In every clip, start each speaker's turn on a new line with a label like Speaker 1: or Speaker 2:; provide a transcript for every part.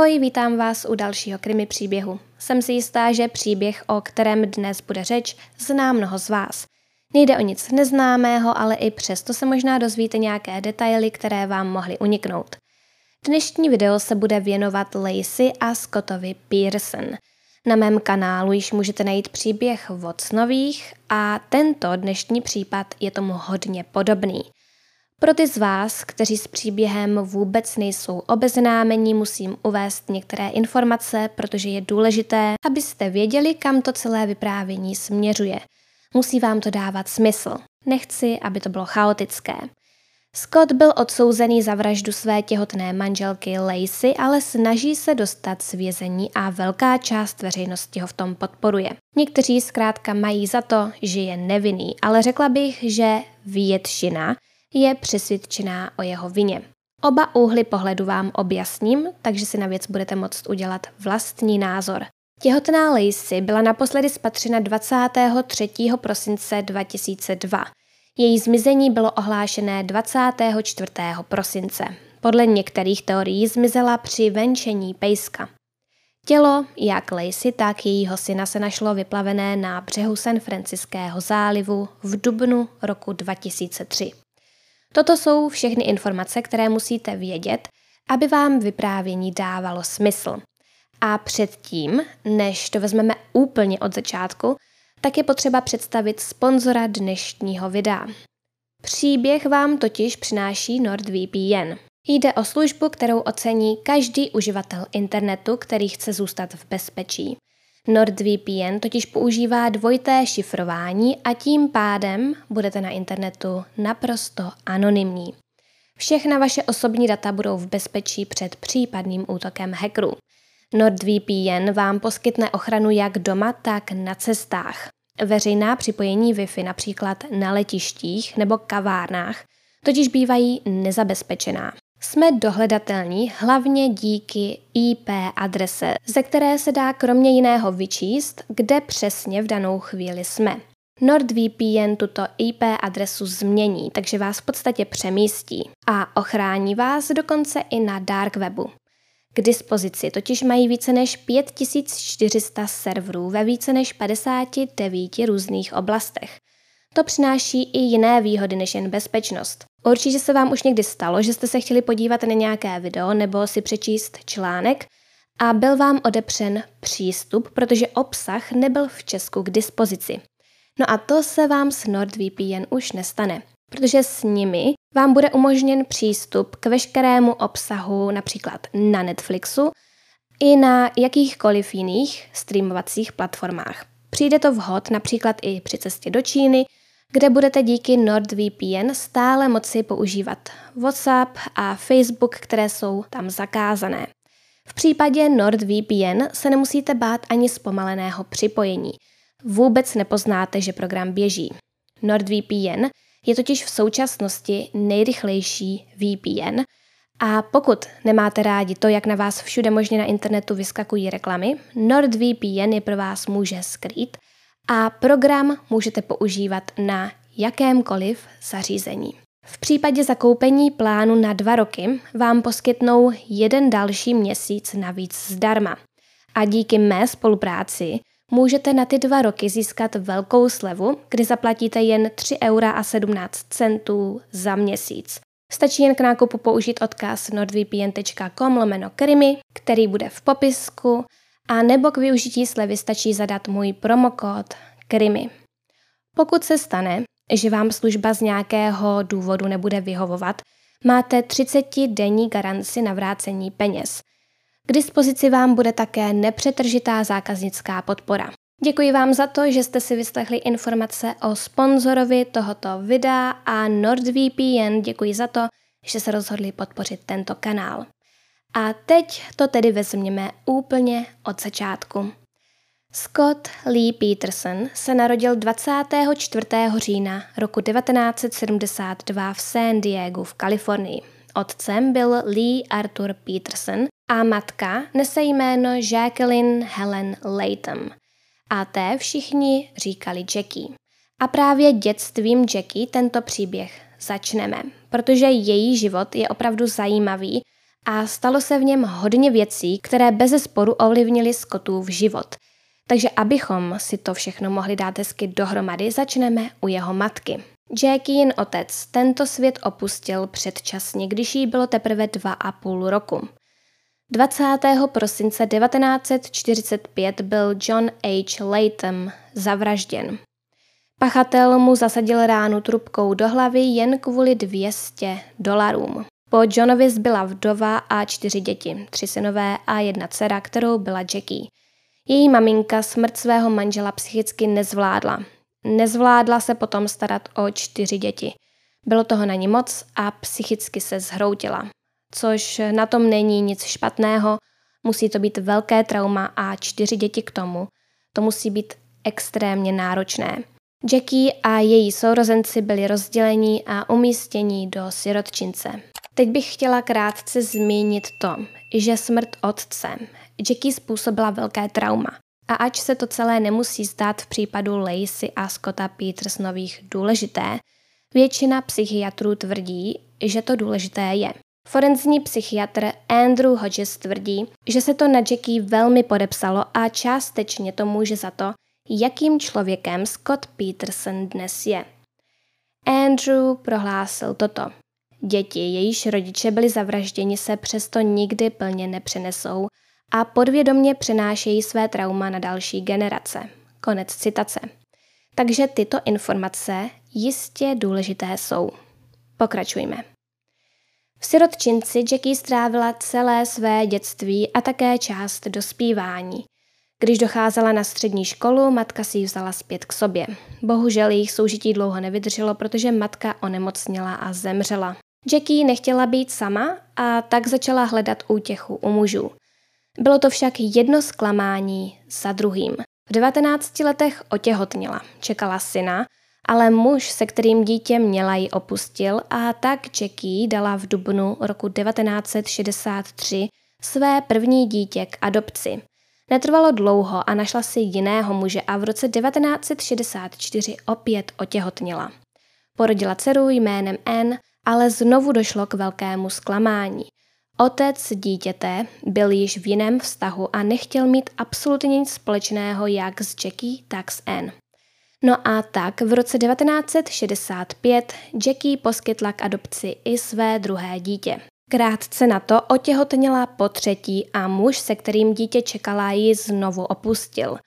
Speaker 1: Ahoj, vítám vás u dalšího krimi příběhu. Jsem si jistá, že příběh, o kterém dnes bude řeč, zná mnoho z vás. Nejde o nic neznámého, ale i přesto se možná dozvíte nějaké detaily, které vám mohly uniknout. Dnešní video se bude věnovat Lacey a Scottovi Pearson. Na mém kanálu již můžete najít příběh Vocnových a tento dnešní případ je tomu hodně podobný – pro ty z vás, kteří s příběhem vůbec nejsou obeznámení, musím uvést některé informace, protože je důležité, abyste věděli, kam to celé vyprávění směřuje. Musí vám to dávat smysl. Nechci, aby to bylo chaotické. Scott byl odsouzený za vraždu své těhotné manželky Lacey, ale snaží se dostat z vězení a velká část veřejnosti ho v tom podporuje. Někteří zkrátka mají za to, že je nevinný, ale řekla bych, že většina je přesvědčená o jeho vině. Oba úhly pohledu vám objasním, takže si na věc budete moct udělat vlastní názor. Těhotná Lacey byla naposledy spatřena 23. prosince 2002. Její zmizení bylo ohlášené 24. prosince. Podle některých teorií zmizela při venčení pejska. Tělo, jak Lacey, tak jejího syna se našlo vyplavené na břehu San Franciského zálivu v dubnu roku 2003. Toto jsou všechny informace, které musíte vědět, aby vám vyprávění dávalo smysl. A předtím, než to vezmeme úplně od začátku, tak je potřeba představit sponzora dnešního videa. Příběh vám totiž přináší NordVPN. Jde o službu, kterou ocení každý uživatel internetu, který chce zůstat v bezpečí. NordVPN totiž používá dvojité šifrování a tím pádem budete na internetu naprosto anonymní. Všechna vaše osobní data budou v bezpečí před případným útokem hackerů. NordVPN vám poskytne ochranu jak doma, tak na cestách. Veřejná připojení Wi-Fi například na letištích nebo kavárnách totiž bývají nezabezpečená. Jsme dohledatelní hlavně díky IP adrese, ze které se dá kromě jiného vyčíst, kde přesně v danou chvíli jsme. NordVPN tuto IP adresu změní, takže vás v podstatě přemístí a ochrání vás dokonce i na dark webu. K dispozici totiž mají více než 5400 serverů ve více než 59 různých oblastech. To přináší i jiné výhody než jen bezpečnost. Určitě se vám už někdy stalo, že jste se chtěli podívat na nějaké video nebo si přečíst článek a byl vám odepřen přístup, protože obsah nebyl v Česku k dispozici. No a to se vám s NordVPN už nestane, protože s nimi vám bude umožněn přístup k veškerému obsahu například na Netflixu i na jakýchkoliv jiných streamovacích platformách. Přijde to vhod například i při cestě do Číny kde budete díky NordVPN stále moci používat WhatsApp a Facebook, které jsou tam zakázané. V případě NordVPN se nemusíte bát ani zpomaleného připojení. Vůbec nepoznáte, že program běží. NordVPN je totiž v současnosti nejrychlejší VPN a pokud nemáte rádi to, jak na vás všude možně na internetu vyskakují reklamy, NordVPN je pro vás může skrýt – a program můžete používat na jakémkoliv zařízení. V případě zakoupení plánu na dva roky vám poskytnou jeden další měsíc navíc zdarma. A díky mé spolupráci můžete na ty dva roky získat velkou slevu, kdy zaplatíte jen 3 eura a 17 centů za měsíc. Stačí jen k nákupu použít odkaz nordvpn.com lomeno krimi, který bude v popisku a nebo k využití slevy stačí zadat můj promokód KRIMI. Pokud se stane, že vám služba z nějakého důvodu nebude vyhovovat, máte 30-denní garanci na vrácení peněz. K dispozici vám bude také nepřetržitá zákaznická podpora. Děkuji vám za to, že jste si vyslechli informace o sponzorovi tohoto videa a NordVPN děkuji za to, že se rozhodli podpořit tento kanál. A teď to tedy vezměme úplně od začátku. Scott Lee Peterson se narodil 24. října roku 1972 v San Diego v Kalifornii. Otcem byl Lee Arthur Peterson a matka nese jméno Jacqueline Helen Latham. A té všichni říkali Jackie. A právě dětstvím Jackie tento příběh začneme, protože její život je opravdu zajímavý a stalo se v něm hodně věcí, které bez sporu ovlivnily Scottův život. Takže abychom si to všechno mohli dát hezky dohromady, začneme u jeho matky. Jackie otec tento svět opustil předčasně, když jí bylo teprve dva a půl roku. 20. prosince 1945 byl John H. Latham zavražděn. Pachatel mu zasadil ránu trubkou do hlavy jen kvůli 200 dolarům. Po Johnovi zbyla vdova a čtyři děti, tři synové a jedna dcera, kterou byla Jackie. Její maminka smrt svého manžela psychicky nezvládla. Nezvládla se potom starat o čtyři děti. Bylo toho na ní moc a psychicky se zhroutila. Což na tom není nic špatného, musí to být velké trauma a čtyři děti k tomu. To musí být extrémně náročné. Jackie a její sourozenci byli rozdělení a umístění do sirotčince. Teď bych chtěla krátce zmínit to, že smrt otce Jackie způsobila velké trauma. A ač se to celé nemusí zdát v případu Lacey a Scotta Petersonových důležité, většina psychiatrů tvrdí, že to důležité je. Forenzní psychiatr Andrew Hodges tvrdí, že se to na Jackie velmi podepsalo a částečně to může za to, jakým člověkem Scott Peterson dnes je. Andrew prohlásil toto. Děti, jejíž rodiče byli zavražděni, se přesto nikdy plně nepřenesou a podvědomně přenášejí své trauma na další generace. Konec citace. Takže tyto informace jistě důležité jsou. Pokračujme. V sirotčinci Jackie strávila celé své dětství a také část dospívání. Když docházela na střední školu, matka si ji vzala zpět k sobě. Bohužel jejich soužití dlouho nevydrželo, protože matka onemocněla a zemřela. Jackie nechtěla být sama a tak začala hledat útěchu u mužů. Bylo to však jedno zklamání za druhým. V 19 letech otěhotněla, čekala syna, ale muž, se kterým dítě měla, ji opustil a tak Jackie dala v dubnu roku 1963 své první dítě k adopci. Netrvalo dlouho a našla si jiného muže a v roce 1964 opět otěhotněla. Porodila dceru jménem Anne, ale znovu došlo k velkému zklamání. Otec dítěte byl již v jiném vztahu a nechtěl mít absolutně nic společného jak s Jackie, tak s Anne. No a tak v roce 1965 Jackie poskytla k adopci i své druhé dítě. Krátce na to otěhotněla po třetí a muž, se kterým dítě čekala, ji znovu opustil.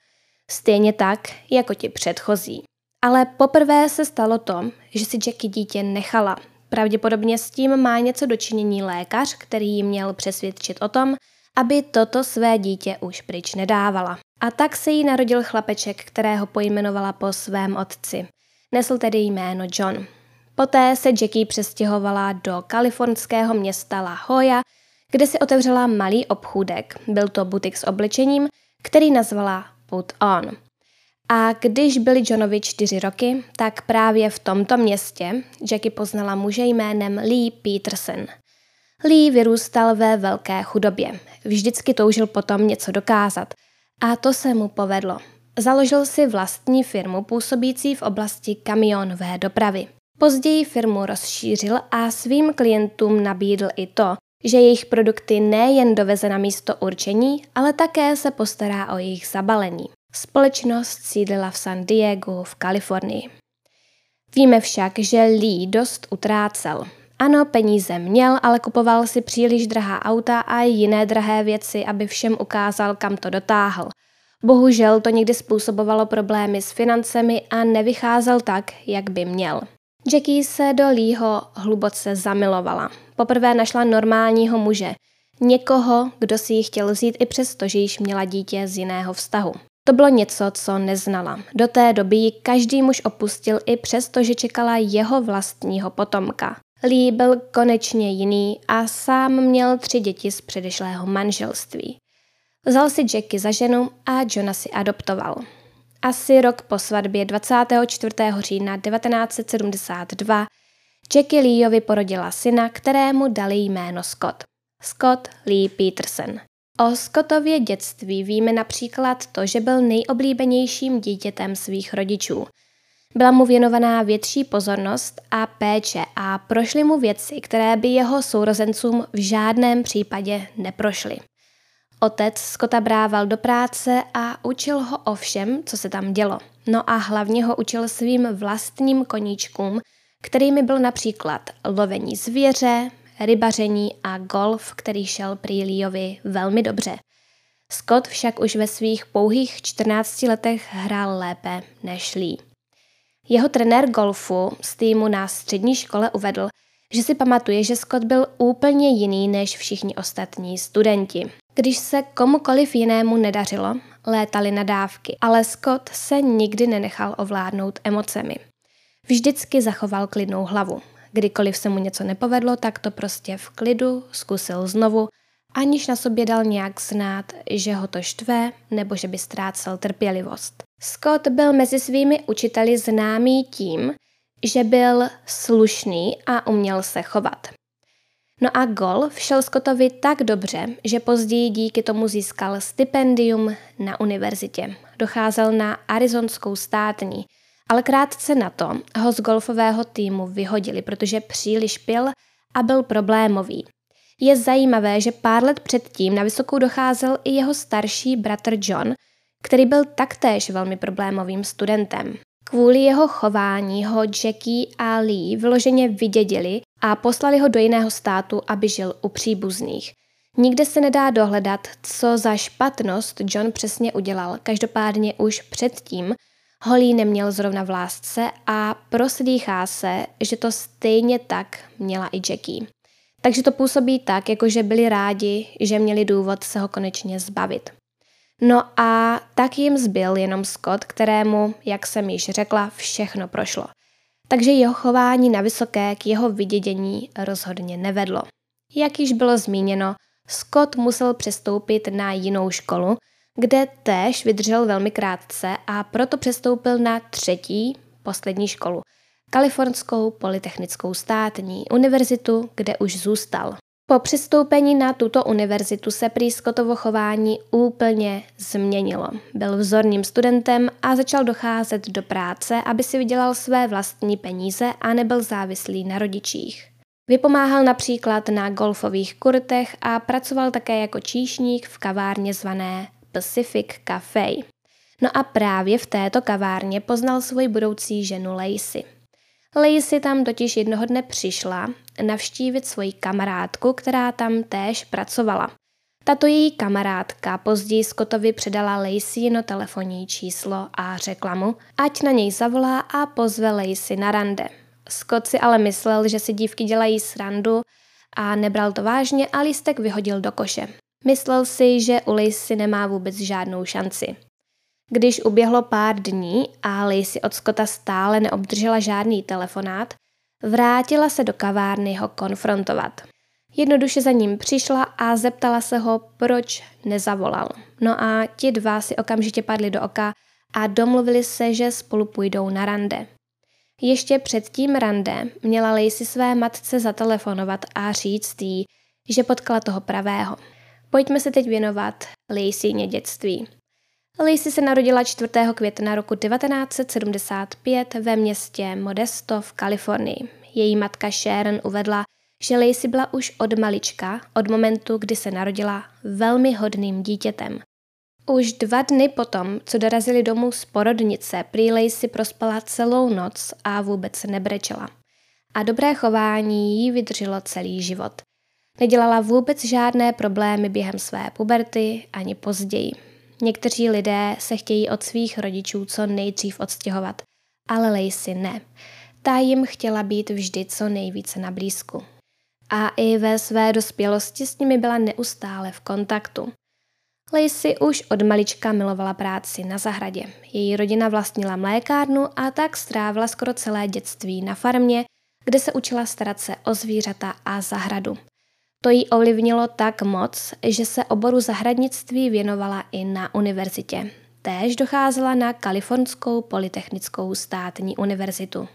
Speaker 1: Stejně tak, jako ti předchozí. Ale poprvé se stalo to, že si Jackie dítě nechala. Pravděpodobně s tím má něco dočinění lékař, který ji měl přesvědčit o tom, aby toto své dítě už pryč nedávala. A tak se jí narodil chlapeček, kterého pojmenovala po svém otci. Nesl tedy jméno John. Poté se Jackie přestěhovala do kalifornského města La Jolla, kde si otevřela malý obchůdek. Byl to butik s oblečením, který nazvala Put On. A když byli Johnovi čtyři roky, tak právě v tomto městě Jackie poznala muže jménem Lee Peterson. Lee vyrůstal ve velké chudobě. Vždycky toužil potom něco dokázat. A to se mu povedlo. Založil si vlastní firmu působící v oblasti kamionové dopravy. Později firmu rozšířil a svým klientům nabídl i to, že jejich produkty nejen doveze na místo určení, ale také se postará o jejich zabalení. Společnost sídlila v San Diego v Kalifornii. Víme však, že Lee dost utrácel. Ano, peníze měl, ale kupoval si příliš drahá auta a jiné drahé věci, aby všem ukázal, kam to dotáhl. Bohužel to někdy způsobovalo problémy s financemi a nevycházel tak, jak by měl. Jackie se do Leeho hluboce zamilovala. Poprvé našla normálního muže. Někoho, kdo si ji chtěl vzít i přesto, že již měla dítě z jiného vztahu. To bylo něco, co neznala. Do té doby ji každý muž opustil i přesto, že čekala jeho vlastního potomka. Lee byl konečně jiný a sám měl tři děti z předešlého manželství. Vzal si Jackie za ženu a Johna si adoptoval. Asi rok po svatbě 24. října 1972 Jackie Leeovi porodila syna, kterému dali jméno Scott. Scott Lee Peterson. O Scottově dětství víme například to, že byl nejoblíbenějším dítětem svých rodičů. Byla mu věnovaná větší pozornost a péče a prošly mu věci, které by jeho sourozencům v žádném případě neprošly. Otec Skota brával do práce a učil ho o všem, co se tam dělo. No a hlavně ho učil svým vlastním koníčkům, kterými byl například lovení zvěře, rybaření a golf, který šel prý Leovi velmi dobře. Scott však už ve svých pouhých 14 letech hrál lépe než Lee. Jeho trenér golfu z týmu na střední škole uvedl, že si pamatuje, že Scott byl úplně jiný než všichni ostatní studenti. Když se komukoliv jinému nedařilo, létali na dávky, ale Scott se nikdy nenechal ovládnout emocemi. Vždycky zachoval klidnou hlavu. Kdykoliv se mu něco nepovedlo, tak to prostě v klidu zkusil znovu, aniž na sobě dal nějak znát, že ho to štve nebo že by ztrácel trpělivost. Scott byl mezi svými učiteli známý tím, že byl slušný a uměl se chovat. No a golf šel Scottovi tak dobře, že později díky tomu získal stipendium na univerzitě. Docházel na arizonskou státní, ale krátce na to ho z golfového týmu vyhodili, protože příliš pil a byl problémový. Je zajímavé, že pár let předtím na vysokou docházel i jeho starší bratr John, který byl taktéž velmi problémovým studentem. Kvůli jeho chování ho Jackie a Lee vyloženě vydědili a poslali ho do jiného státu, aby žil u příbuzných. Nikde se nedá dohledat, co za špatnost John přesně udělal. Každopádně už předtím Holly neměl zrovna v lásce a proslýchá se, že to stejně tak měla i Jackie. Takže to působí tak, jako že byli rádi, že měli důvod se ho konečně zbavit. No a tak jim zbyl jenom Scott, kterému, jak jsem již řekla, všechno prošlo. Takže jeho chování na vysoké k jeho vydědění rozhodně nevedlo. Jak již bylo zmíněno, Scott musel přestoupit na jinou školu, kde též vydržel velmi krátce a proto přestoupil na třetí, poslední školu, Kalifornskou polytechnickou státní univerzitu, kde už zůstal. Po přistoupení na tuto univerzitu se prý Scottovo chování úplně změnilo. Byl vzorným studentem a začal docházet do práce, aby si vydělal své vlastní peníze a nebyl závislý na rodičích. Vypomáhal například na golfových kurtech a pracoval také jako číšník v kavárně zvané Pacific Cafe. No a právě v této kavárně poznal svoji budoucí ženu Lacey. Lacey tam totiž jednoho dne přišla navštívit svoji kamarádku, která tam též pracovala. Tato její kamarádka později Scottovi předala Laceyno telefonní číslo a řekla mu, ať na něj zavolá a pozve Lacey na rande. Scott si ale myslel, že si dívky dělají srandu a nebral to vážně a lístek vyhodil do koše. Myslel si, že u Lacey nemá vůbec žádnou šanci. Když uběhlo pár dní a Lacey od Scotta stále neobdržela žádný telefonát, vrátila se do kavárny ho konfrontovat. Jednoduše za ním přišla a zeptala se ho, proč nezavolal. No a ti dva si okamžitě padli do oka a domluvili se, že spolu půjdou na rande. Ještě před tím rande měla Lacey své matce zatelefonovat a říct jí, že potkala toho pravého. Pojďme se teď věnovat Laceyně dětství. Lacey se narodila 4. května roku 1975 ve městě Modesto v Kalifornii. Její matka Sharon uvedla, že Lacey byla už od malička, od momentu, kdy se narodila, velmi hodným dítětem. Už dva dny potom, co dorazili domů z porodnice, prý Lacey prospala celou noc a vůbec nebrečela. A dobré chování jí vydrželo celý život. Nedělala vůbec žádné problémy během své puberty ani později. Někteří lidé se chtějí od svých rodičů co nejdřív odstěhovat, ale Lacey ne. Ta jim chtěla být vždy co nejvíce na blízku. A i ve své dospělosti s nimi byla neustále v kontaktu. Lacey už od malička milovala práci na zahradě. Její rodina vlastnila mlékárnu a tak strávila skoro celé dětství na farmě, kde se učila starat se o zvířata a zahradu. To jí ovlivnilo tak moc, že se oboru zahradnictví věnovala i na univerzitě. Též docházela na Kalifornskou polytechnickou státní univerzitu.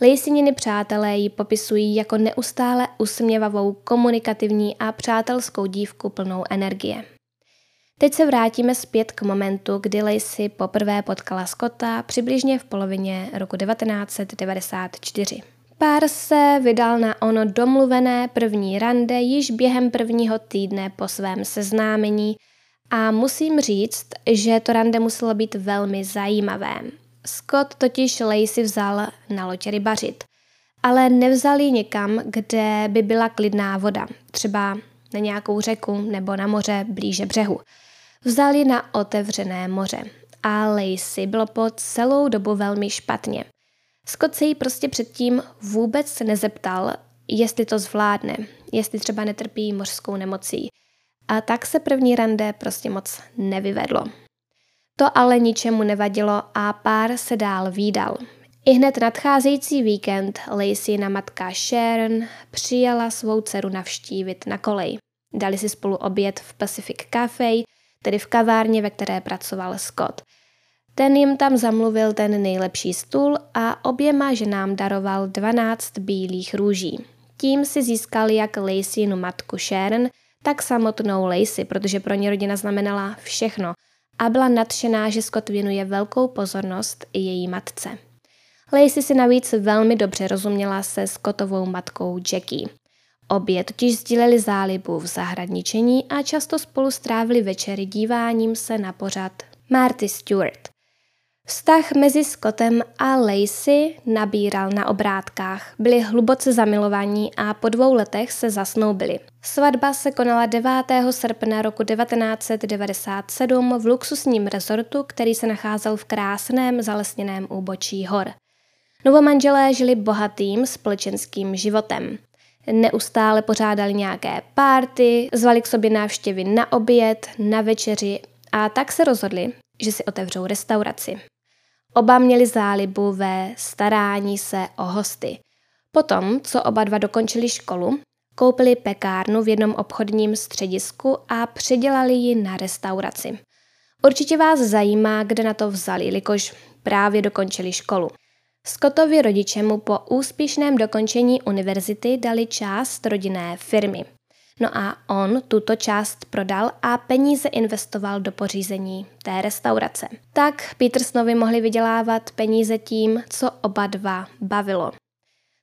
Speaker 1: Lejsininy přátelé ji popisují jako neustále usměvavou, komunikativní a přátelskou dívku plnou energie. Teď se vrátíme zpět k momentu, kdy Lacey poprvé potkala Scotta přibližně v polovině roku 1994. Pár se vydal na ono domluvené první rande již během prvního týdne po svém seznámení a musím říct, že to rande muselo být velmi zajímavé. Scott totiž Lacey vzal na loď rybařit, ale nevzal ji někam, kde by byla klidná voda, třeba na nějakou řeku nebo na moře blíže břehu. Vzal ji na otevřené moře a Lacey bylo po celou dobu velmi špatně. Scott se jí prostě předtím vůbec nezeptal, jestli to zvládne, jestli třeba netrpí mořskou nemocí. A tak se první rande prostě moc nevyvedlo. To ale ničemu nevadilo a pár se dál výdal. I hned nadcházející víkend na matka Sharon přijala svou dceru navštívit na kolej. Dali si spolu oběd v Pacific Cafe, tedy v kavárně, ve které pracoval Scott. Ten jim tam zamluvil ten nejlepší stůl a oběma ženám daroval 12 bílých růží. Tím si získal jak Laceynu matku Sharon, tak samotnou Lacey, protože pro ně rodina znamenala všechno a byla nadšená, že Scott věnuje velkou pozornost i její matce. Lacey si navíc velmi dobře rozuměla se Scottovou matkou Jackie. Obě totiž sdíleli zálibu v zahradničení a často spolu strávili večery díváním se na pořad Marty Stewart. Vztah mezi Scottem a Lacey nabíral na obrátkách. Byli hluboce zamilovaní a po dvou letech se zasnoubili. Svatba se konala 9. srpna roku 1997 v luxusním rezortu, který se nacházel v krásném zalesněném úbočí hor. Novomanželé žili bohatým společenským životem. Neustále pořádali nějaké párty, zvali k sobě návštěvy na oběd, na večeři a tak se rozhodli, že si otevřou restauraci. Oba měli zálibu ve starání se o hosty. Potom, co oba dva dokončili školu, koupili pekárnu v jednom obchodním středisku a předělali ji na restauraci. Určitě vás zajímá, kde na to vzali, jelikož právě dokončili školu. Scottovi rodiče mu po úspěšném dokončení univerzity dali část rodinné firmy. No a on tuto část prodal a peníze investoval do pořízení té restaurace. Tak Petersonovi mohli vydělávat peníze tím, co oba dva bavilo.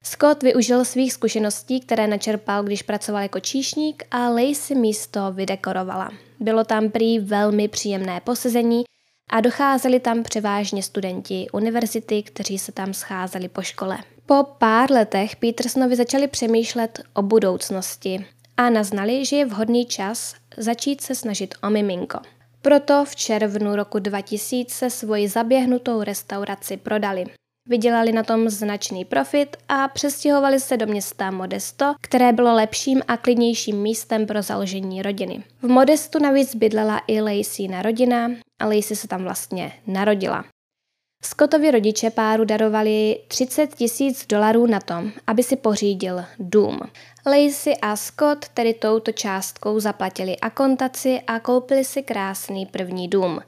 Speaker 1: Scott využil svých zkušeností, které načerpal, když pracoval jako číšník a Lacey místo vydekorovala. Bylo tam prý velmi příjemné posezení a docházeli tam převážně studenti univerzity, kteří se tam scházeli po škole. Po pár letech Petersonovi začali přemýšlet o budoucnosti a naznali, že je vhodný čas začít se snažit o miminko. Proto v červnu roku 2000 svoji zaběhnutou restauraci prodali. Vydělali na tom značný profit a přestěhovali se do města Modesto, které bylo lepším a klidnějším místem pro založení rodiny. V Modestu navíc bydlela i Lacey na rodina a Lacey se tam vlastně narodila. Scottovi rodiče páru darovali 30 tisíc dolarů na to, aby si pořídil dům. Lacey a Scott tedy touto částkou zaplatili akontaci a koupili si krásný první dům.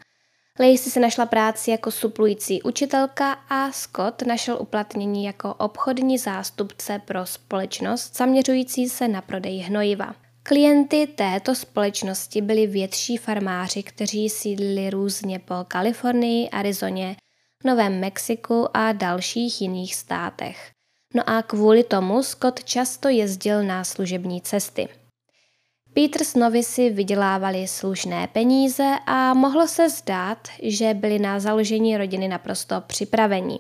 Speaker 1: Lacey si našla práci jako suplující učitelka a Scott našel uplatnění jako obchodní zástupce pro společnost zaměřující se na prodej hnojiva. Klienty této společnosti byli větší farmáři, kteří sídlili různě po Kalifornii, Arizoně, Novém Mexiku a dalších jiných státech. No a kvůli tomu Scott často jezdil na služební cesty. Petersnovi si vydělávali slušné peníze a mohlo se zdát, že byli na založení rodiny naprosto připraveni.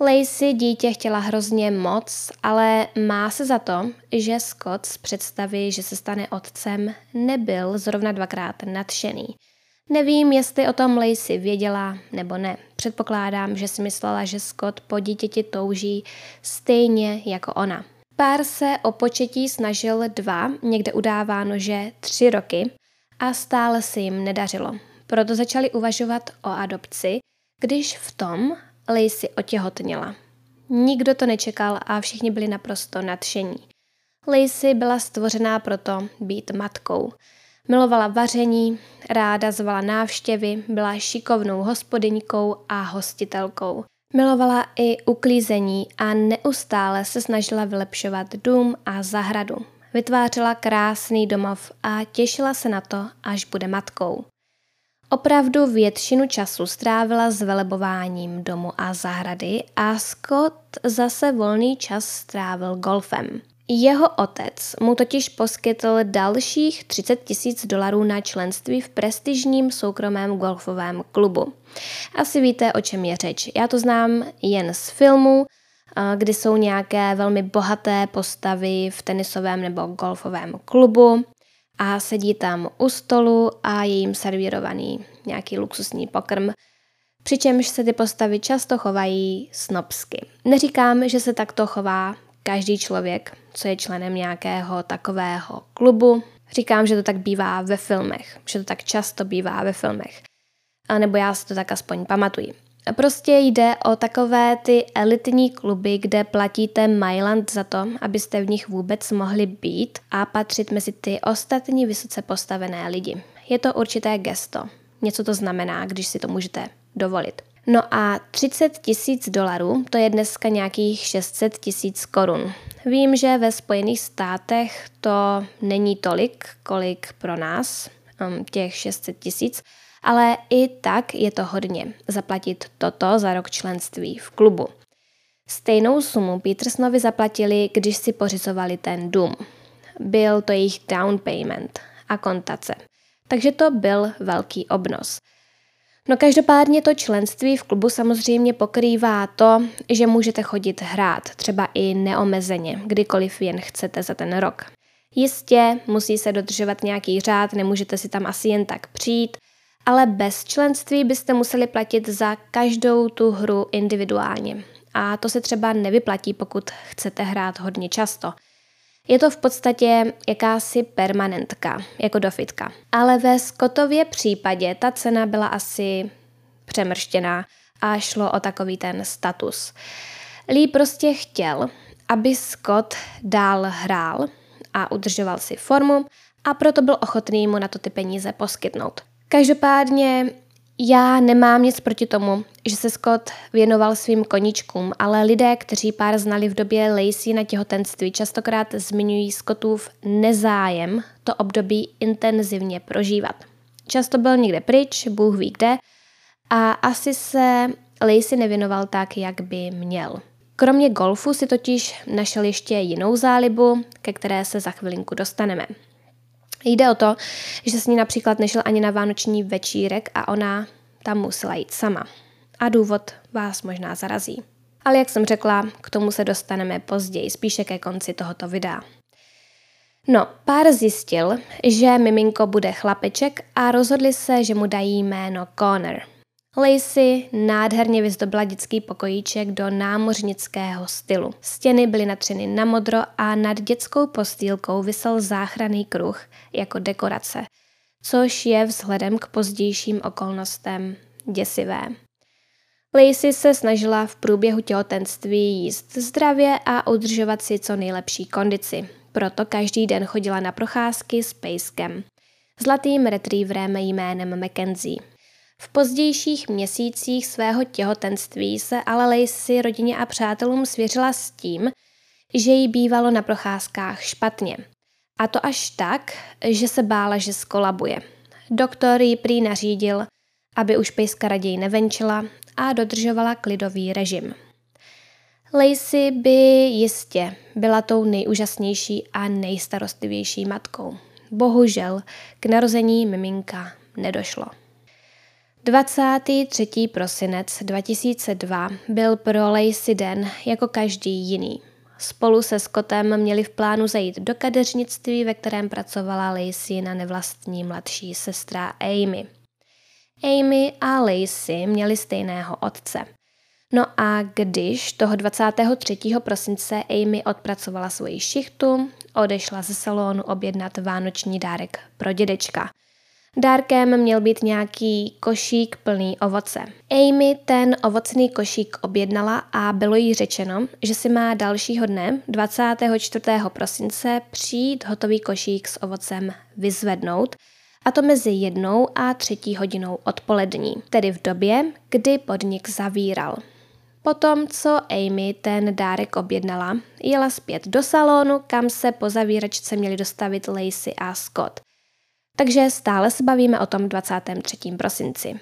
Speaker 1: Lacey dítě chtěla hrozně moc, ale má se za to, že Scott z představy, že se stane otcem, nebyl zrovna dvakrát nadšený – Nevím, jestli o tom Lacey věděla nebo ne. Předpokládám, že si myslela, že Scott po dítěti touží stejně jako ona. Pár se o početí snažil dva, někde udáváno, že tři roky a stále se jim nedařilo. Proto začali uvažovat o adopci, když v tom Lacey otěhotněla. Nikdo to nečekal a všichni byli naprosto nadšení. Lacey byla stvořená proto být matkou. Milovala vaření, ráda zvala návštěvy, byla šikovnou hospodyňkou a hostitelkou. Milovala i uklízení a neustále se snažila vylepšovat dům a zahradu. Vytvářela krásný domov a těšila se na to, až bude matkou. Opravdu většinu času strávila s velebováním domu a zahrady a Scott zase volný čas strávil golfem. Jeho otec mu totiž poskytl dalších 30 tisíc dolarů na členství v prestižním soukromém golfovém klubu. Asi víte, o čem je řeč. Já to znám jen z filmu, kdy jsou nějaké velmi bohaté postavy v tenisovém nebo golfovém klubu a sedí tam u stolu a je jim servírovaný nějaký luxusní pokrm, přičemž se ty postavy často chovají snobsky. Neříkám, že se takto chová každý člověk, co je členem nějakého takového klubu. Říkám, že to tak bývá ve filmech, že to tak často bývá ve filmech. A nebo já si to tak aspoň pamatuji. Prostě jde o takové ty elitní kluby, kde platíte Mailand za to, abyste v nich vůbec mohli být a patřit mezi ty ostatní vysoce postavené lidi. Je to určité gesto. Něco to znamená, když si to můžete dovolit. No a 30 tisíc dolarů, to je dneska nějakých 600 tisíc korun. Vím, že ve Spojených státech to není tolik, kolik pro nás, um, těch 600 tisíc, ale i tak je to hodně zaplatit toto za rok členství v klubu. Stejnou sumu Petersonovi zaplatili, když si pořizovali ten dům. Byl to jejich down payment a kontace. Takže to byl velký obnos. No každopádně to členství v klubu samozřejmě pokrývá to, že můžete chodit hrát, třeba i neomezeně, kdykoliv jen chcete za ten rok. Jistě musí se dodržovat nějaký řád, nemůžete si tam asi jen tak přijít, ale bez členství byste museli platit za každou tu hru individuálně. A to se třeba nevyplatí, pokud chcete hrát hodně často. Je to v podstatě jakási permanentka, jako dofitka. Ale ve Scottově případě ta cena byla asi přemrštěná a šlo o takový ten status. Lee prostě chtěl, aby Scott dál hrál a udržoval si formu a proto byl ochotný mu na to ty peníze poskytnout. Každopádně já nemám nic proti tomu, že se Scott věnoval svým koničkům, ale lidé, kteří pár znali v době Lacey na těhotenství, častokrát zmiňují Scottův nezájem to období intenzivně prožívat. Často byl někde pryč, Bůh ví kde, a asi se Lacey nevěnoval tak, jak by měl. Kromě golfu si totiž našel ještě jinou zálibu, ke které se za chvilinku dostaneme. Jde o to, že s ní například nešel ani na vánoční večírek a ona tam musela jít sama. A důvod vás možná zarazí. Ale jak jsem řekla, k tomu se dostaneme později, spíše ke konci tohoto videa. No, pár zjistil, že miminko bude chlapeček a rozhodli se, že mu dají jméno Connor – Lacey nádherně vyzdobila dětský pokojíček do námořnického stylu. Stěny byly natřeny na modro a nad dětskou postýlkou vysel záchranný kruh jako dekorace, což je vzhledem k pozdějším okolnostem děsivé. Lacey se snažila v průběhu těhotenství jíst zdravě a udržovat si co nejlepší kondici. Proto každý den chodila na procházky s pejskem, zlatým retrieverem jménem Mackenzie. V pozdějších měsících svého těhotenství se ale Lacey rodině a přátelům svěřila s tím, že jí bývalo na procházkách špatně. A to až tak, že se bála, že skolabuje. Doktor jí prý nařídil, aby už pejska raději nevenčila a dodržovala klidový režim. Lacey by jistě byla tou nejúžasnější a nejstarostlivější matkou. Bohužel k narození miminka nedošlo. 23. prosinec 2002 byl pro Lacey den jako každý jiný. Spolu se Scottem měli v plánu zajít do kadeřnictví, ve kterém pracovala Lacey na nevlastní mladší sestra Amy. Amy a Lacey měli stejného otce. No a když toho 23. prosince Amy odpracovala svoji šichtu, odešla ze salonu objednat vánoční dárek pro dědečka – Dárkem měl být nějaký košík plný ovoce. Amy ten ovocný košík objednala a bylo jí řečeno, že si má dalšího dne, 24. prosince, přijít hotový košík s ovocem vyzvednout, a to mezi jednou a třetí hodinou odpolední, tedy v době, kdy podnik zavíral. Potom, co Amy ten dárek objednala, jela zpět do salonu, kam se po zavíračce měli dostavit Lacey a Scott – Takže stále se bavíme o tom 23. prosinci.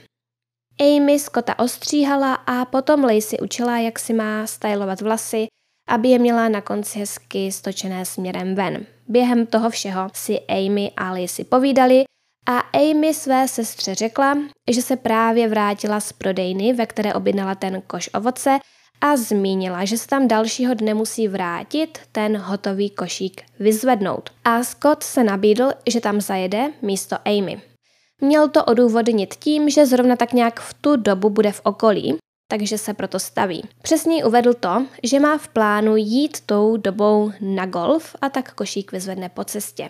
Speaker 1: Amy Scotta ostříhala a potom Lacey učila, jak si má stylovat vlasy, aby je měla na konci hezky stočené směrem ven. Během toho všeho si Amy a Lacey povídali a Amy své sestře řekla, že se právě vrátila z prodejny, ve které objednala ten koš ovoce a zmínila, že se tam dalšího dne musí vrátit ten hotový košík vyzvednout. A Scott se nabídl, že tam zajede místo Amy. Měl to odůvodnit tím, že zrovna tak nějak v tu dobu bude v okolí, takže se proto staví. Přesně uvedl to, že má v plánu jít tou dobou na golf a tak košík vyzvedne po cestě.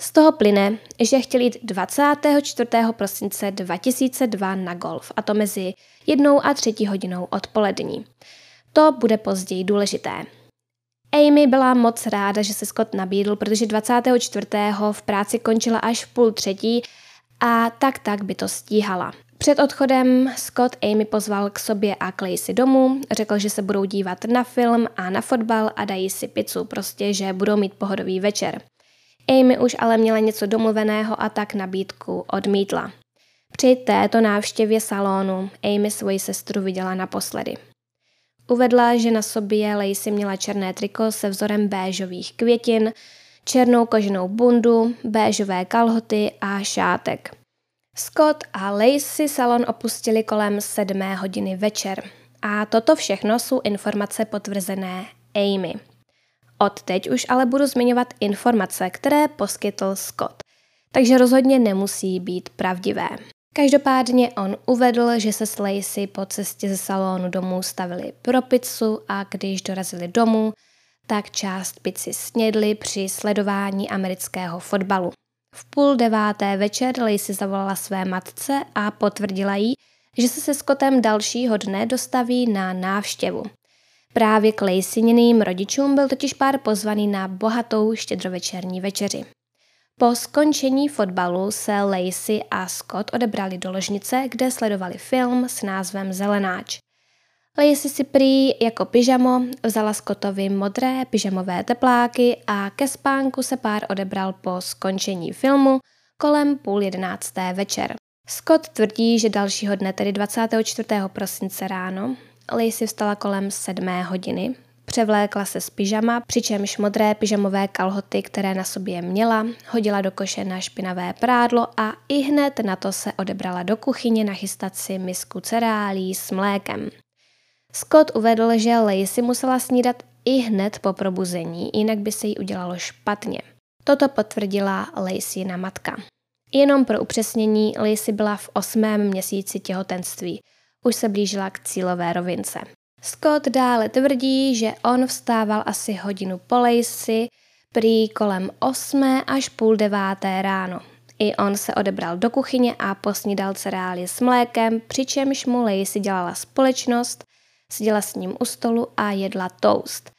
Speaker 1: Z toho plyne, že chtěl jít 24. prosince 2002 na golf, a to mezi jednou a třetí hodinou odpolední. To bude později důležité. Amy byla moc ráda, že se Scott nabídl, protože 24. v práci končila až v půl třetí a tak tak by to stíhala. Před odchodem Scott Amy pozval k sobě a Claysi domů, řekl, že se budou dívat na film a na fotbal a dají si pizzu, prostě, že budou mít pohodový večer. Amy už ale měla něco domluveného a tak nabídku odmítla. Při této návštěvě salonu Amy svoji sestru viděla naposledy. Uvedla, že na sobě Lacey měla černé triko se vzorem béžových květin, černou koženou bundu, béžové kalhoty a šátek. Scott a Lacey salon opustili kolem sedmé hodiny večer. A toto všechno jsou informace potvrzené Amy. Od teď už ale budu zmiňovat informace, které poskytl Scott, takže rozhodně nemusí být pravdivé. Každopádně on uvedl, že se s Lacey po cestě ze salonu domů stavili pro pizzu a když dorazili domů, tak část pici snědli při sledování amerického fotbalu. V půl deváté večer Lacey zavolala své matce a potvrdila jí, že se se Scottem dalšího dne dostaví na návštěvu. Právě k Laceyněným rodičům byl totiž pár pozvaný na bohatou štědrovečerní večeři. Po skončení fotbalu se Lacey a Scott odebrali do ložnice, kde sledovali film s názvem Zelenáč. Lacey si prý jako pyžamo vzala Scottovi modré pyžamové tepláky a ke spánku se pár odebral po skončení filmu kolem půl jedenácté večer. Scott tvrdí, že dalšího dne, tedy 24. prosince ráno, Lacey vstala kolem sedmé hodiny, Převlékla se z pyžama, přičemž modré pyžamové kalhoty, které na sobě měla, hodila do koše na špinavé prádlo a i hned na to se odebrala do kuchyně nachystat si misku cerálí s mlékem. Scott uvedl, že Lacey musela snídat i hned po probuzení, jinak by se jí udělalo špatně. Toto potvrdila na matka. Jenom pro upřesnění, Lacey byla v osmém měsíci těhotenství. Už se blížila k cílové rovince. Scott dále tvrdí, že on vstával asi hodinu po Lacey, prý kolem 8 až půl deváté ráno. I on se odebral do kuchyně a posnídal cereálie s mlékem, přičemž mu Lacey dělala společnost, seděla s ním u stolu a jedla toast.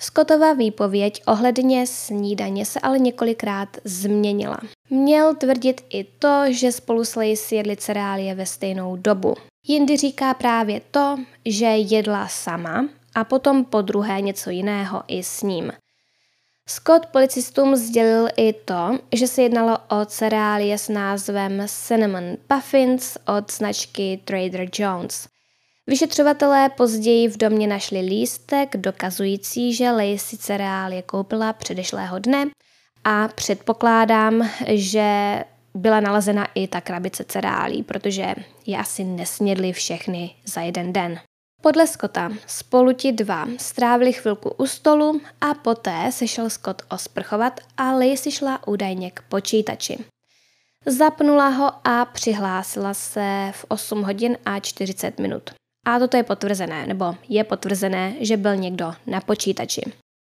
Speaker 1: Scottova výpověď ohledně snídaně se ale několikrát změnila. Měl tvrdit i to, že spolu s Lacey jedli cereálie ve stejnou dobu. Jindy říká právě to, že jedla sama a potom po druhé něco jiného i s ním. Scott policistům sdělil i to, že se jednalo o cereálie s názvem Cinnamon Puffins od značky Trader Jones. Vyšetřovatelé později v domě našli lístek dokazující, že Lacey cereálie koupila předešlého dne a předpokládám, že byla nalezena i ta krabice cereálí, protože je asi nesnědli všechny za jeden den. Podle Scotta spolu ti dva strávili chvilku u stolu a poté se šel Scott osprchovat a Lacey šla údajně k počítači. Zapnula ho a přihlásila se v 8 hodin a 40 minut. A toto je potvrzené, nebo je potvrzené, že byl někdo na počítači.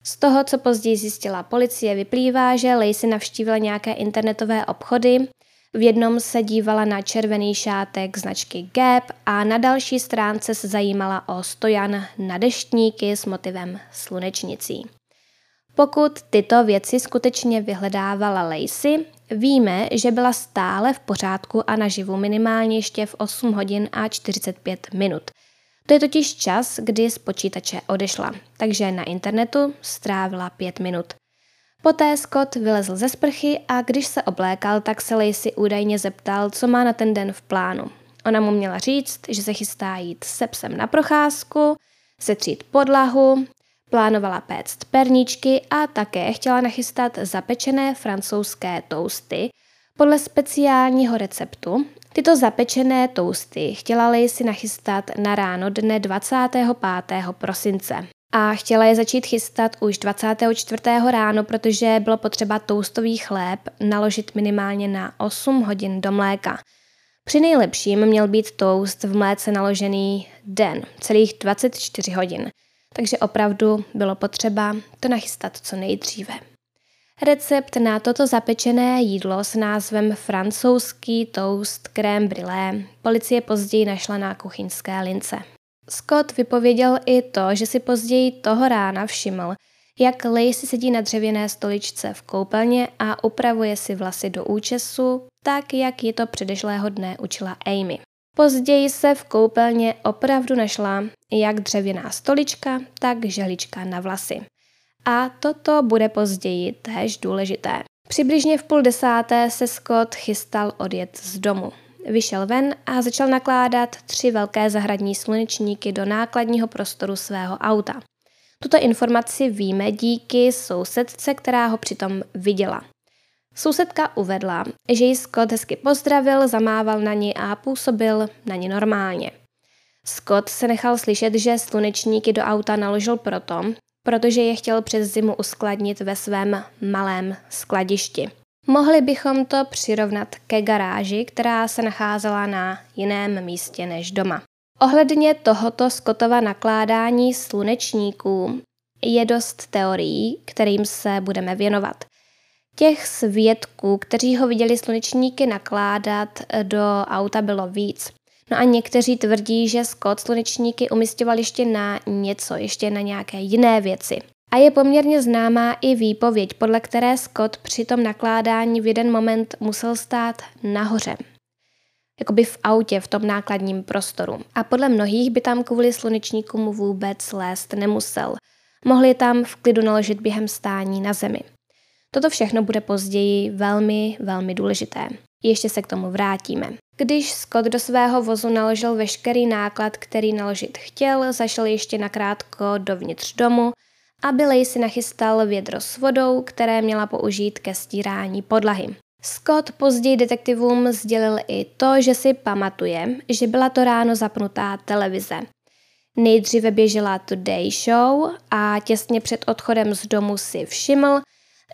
Speaker 1: Z toho, co později zjistila policie, vyplývá, že Lacey navštívila nějaké internetové obchody, v jednom se dívala na červený šátek značky Gap a na další stránce se zajímala o stojan na deštníky s motivem slunečnicí. Pokud tyto věci skutečně vyhledávala Lacey, víme, že byla stále v pořádku a naživu minimálně ještě v 8 hodin a 45 minut – to je totiž čas, kdy z počítače odešla, takže na internetu strávila pět minut. Poté Scott vylezl ze sprchy a když se oblékal, tak se Lacey údajně zeptal, co má na ten den v plánu. Ona mu měla říct, že se chystá jít se psem na procházku, setřít podlahu, plánovala péct perníčky a také chtěla nachystat zapečené francouzské tousty podle speciálního receptu. Tyto zapečené tousty chtěla Lacey nachystat na ráno dne 25. prosince a chtěla je začít chystat už 24. ráno, protože bylo potřeba toustový chléb naložit minimálně na 8 hodin do mléka. Při nejlepším měl být toast v mléce naložený den, celých 24 hodin, takže opravdu bylo potřeba to nachystat co nejdříve. Recept na toto zapečené jídlo s názvem francouzský toast crème brûlée policie později našla na kuchyňské lince. Scott vypověděl i to, že si později toho rána všiml, jak Lacey sedí na dřevěné stoličce v koupelně a upravuje si vlasy do účesu, tak jak ji to předešlého dne učila Amy. Později se v koupelně opravdu našla jak dřevěná stolička, tak žehlička na vlasy. A toto bude později též důležité. Přibližně v půl desáté se Scott chystal odjet z domu. Vyšel ven a začal nakládat tři velké zahradní slunečníky do nákladního prostoru svého auta. Tuto informaci víme díky sousedce, která ho přitom viděla. Sousedka uvedla, že ji Scott hezky pozdravil, zamával na ní a působil na ní normálně. Scott se nechal slyšet, že slunečníky do auta naložil proto, protože je chtěl přes zimu uskladnit ve svém malém skladišti. Mohli bychom to přirovnat ke garáži, která se nacházela na jiném místě než doma. Ohledně tohoto Scottova nakládání slunečníků je dost teorií, kterým se budeme věnovat. Těch svědků, kteří ho viděli slunečníky nakládat do auta, bylo víc. No a někteří tvrdí, že Scott slunečníky umistoval ještě na něco, ještě na nějaké jiné věci. A je poměrně známá i výpověď, podle které Scott při tom nakládání v jeden moment musel stát nahoře. Jakoby v autě, v tom nákladním prostoru. A podle mnohých by tam kvůli slunečníkům vůbec lézt nemusel. Mohli tam v klidu naložit během stání na zemi. Toto všechno bude později velmi, velmi důležité. Ještě se k tomu vrátíme. Když Scott do svého vozu naložil veškerý náklad, který naložit chtěl, zašel ještě nakrátko dovnitř domu, aby Lacey nachystal vědro s vodou, které měla použít ke stírání podlahy. Scott později detektivům sdělil i to, že si pamatuje, že byla to ráno zapnutá televize. Nejdříve běžela Today Show a těsně před odchodem z domu si všiml,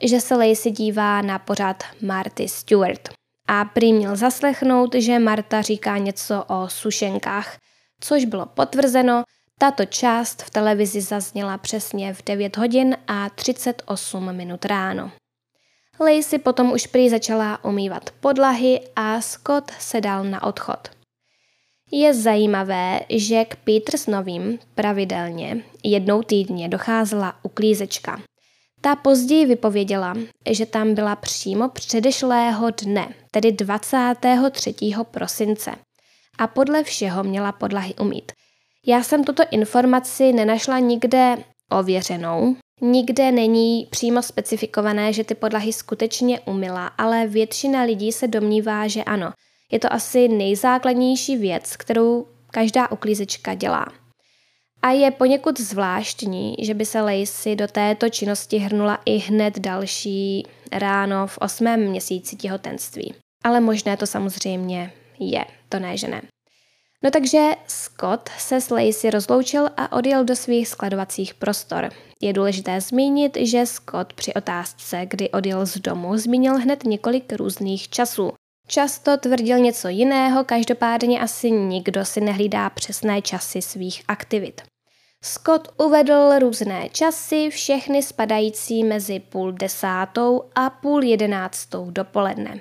Speaker 1: že se Lacey dívá na pořad Marty Stewart. A prý měl zaslechnout, že Marta říká něco o sušenkách, což bylo potvrzeno, tato část v televizi zazněla přesně v 9 hodin a 38 minut ráno. Lacey potom už prý začala umývat podlahy a Scott se dal na odchod. Je zajímavé, že k Petersnovým pravidelně jednou týdně docházela uklízečka. Ta později vypověděla, že tam byla přímo předešlého dne, tedy 23. prosince. A podle všeho měla podlahy umít – já jsem tuto informaci nenašla nikde ověřenou. Nikde není přímo specifikované, že ty podlahy skutečně umila, ale většina lidí se domnívá, že ano. Je to asi nejzákladnější věc, kterou každá uklízečka dělá. A je poněkud zvláštní, že by se Lacey do této činnosti hrnula i hned další ráno v osmém měsíci těhotenství. Ale možné to samozřejmě je, to ne, že ne. No takže Scott se s Lacey rozloučil a odjel do svých skladovacích prostor. Je důležité zmínit, že Scott při otázce, kdy odjel z domu, zmínil hned několik různých časů. Často tvrdil něco jiného, každopádně asi nikdo si nehlídá přesné časy svých aktivit. Scott uvedl různé časy, všechny spadající mezi půl desátou a půl jedenáctou dopoledne.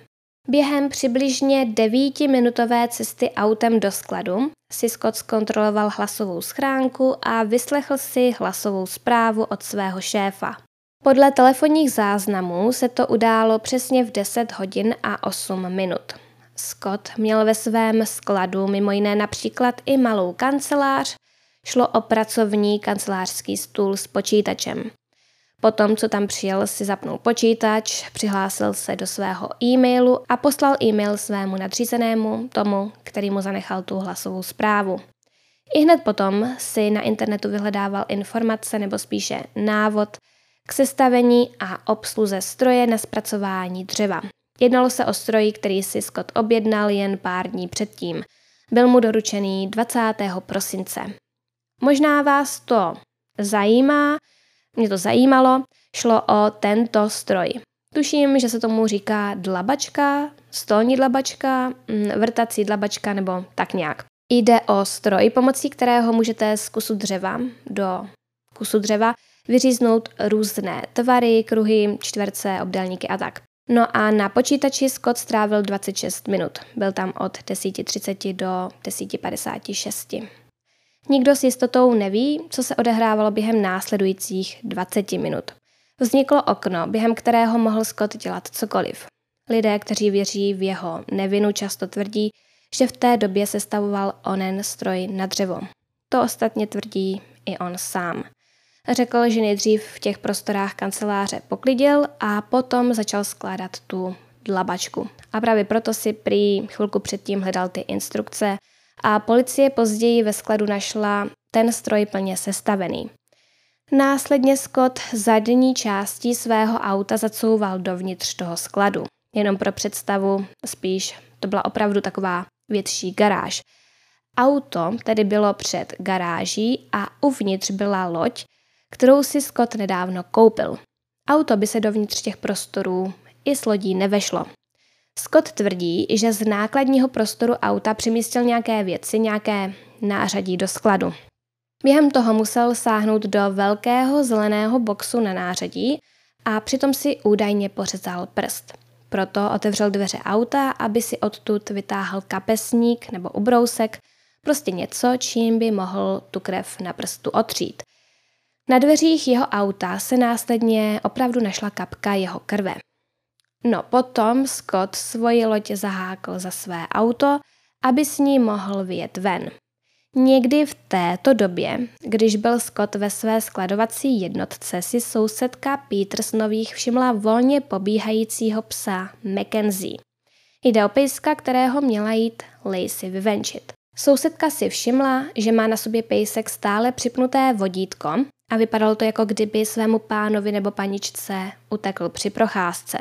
Speaker 1: Během přibližně devítiminutové cesty autem do skladu si Scott zkontroloval hlasovou schránku a vyslechl si hlasovou zprávu od svého šéfa. Podle telefonních záznamů se to událo přesně v 10 hodin a 8 minut. Scott měl ve svém skladu mimo jiné například i malou kancelář, šlo o pracovní kancelářský stůl s počítačem. Potom, co tam přijel, si zapnul počítač, přihlásil se do svého e-mailu a poslal e-mail svému nadřízenému, tomu, který mu zanechal tu hlasovou zprávu. I hned potom si na internetu vyhledával informace nebo spíše návod k sestavení a obsluze stroje na zpracování dřeva. Jednalo se o stroj, který si Scott objednal jen pár dní předtím. Byl mu doručený 20. prosince. Možná vás to zajímá, mě to zajímalo, šlo o tento stroj. Tuším, že se tomu říká dlabačka, stolní dlabačka, mm, vrtací dlabačka nebo tak nějak. Jde o stroj, pomocí kterého můžete z kusu dřeva do kusu dřeva vyříznout různé tvary, kruhy, čtverce, obdélníky a tak. No a na počítači Scott strávil 26 minut. Byl tam od 10.30 do 10.56. Nikdo s jistotou neví, co se odehrávalo během následujících 20 minut. Vzniklo okno, během kterého mohl Scott dělat cokoliv. Lidé, kteří věří v jeho nevinu, často tvrdí, že v té době se stavoval onen stroj na dřevo. To ostatně tvrdí i on sám. Řekl, že nejdřív v těch prostorách kanceláře poklidil a potom začal skládat tu dlabačku. A právě proto si prý chvilku předtím hledal ty instrukce a policie později ve skladu našla ten stroj plně sestavený. Následně Scott zadní částí svého auta zacouval dovnitř toho skladu. Jenom pro představu, spíš to byla opravdu taková větší garáž. Auto tedy bylo před garáží a uvnitř byla loď, kterou si Scott nedávno koupil. Auto by se dovnitř těch prostorů i s lodí nevešlo. Scott tvrdí, že z nákladního prostoru auta přemístil nějaké věci, nějaké nářadí do skladu. Během toho musel sáhnout do velkého zeleného boxu na nářadí a přitom si údajně pořezal prst. Proto otevřel dveře auta, aby si odtud vytáhl kapesník nebo ubrousek, prostě něco, čím by mohl tu krev na prstu otřít. Na dveřích jeho auta se následně opravdu našla kapka jeho krve. No potom Scott svoji loď zahákl za své auto, aby s ní mohl vyjet ven. Někdy v této době, když byl Scott ve své skladovací jednotce, si sousedka Petersonových všimla volně pobíhajícího psa Mackenzie. Jde o pejska, kterého měla jít Lacey vyvenčit. Sousedka si všimla, že má na sobě pejsek stále připnuté vodítko a vypadalo to jako kdyby svému pánovi nebo paničce utekl při procházce.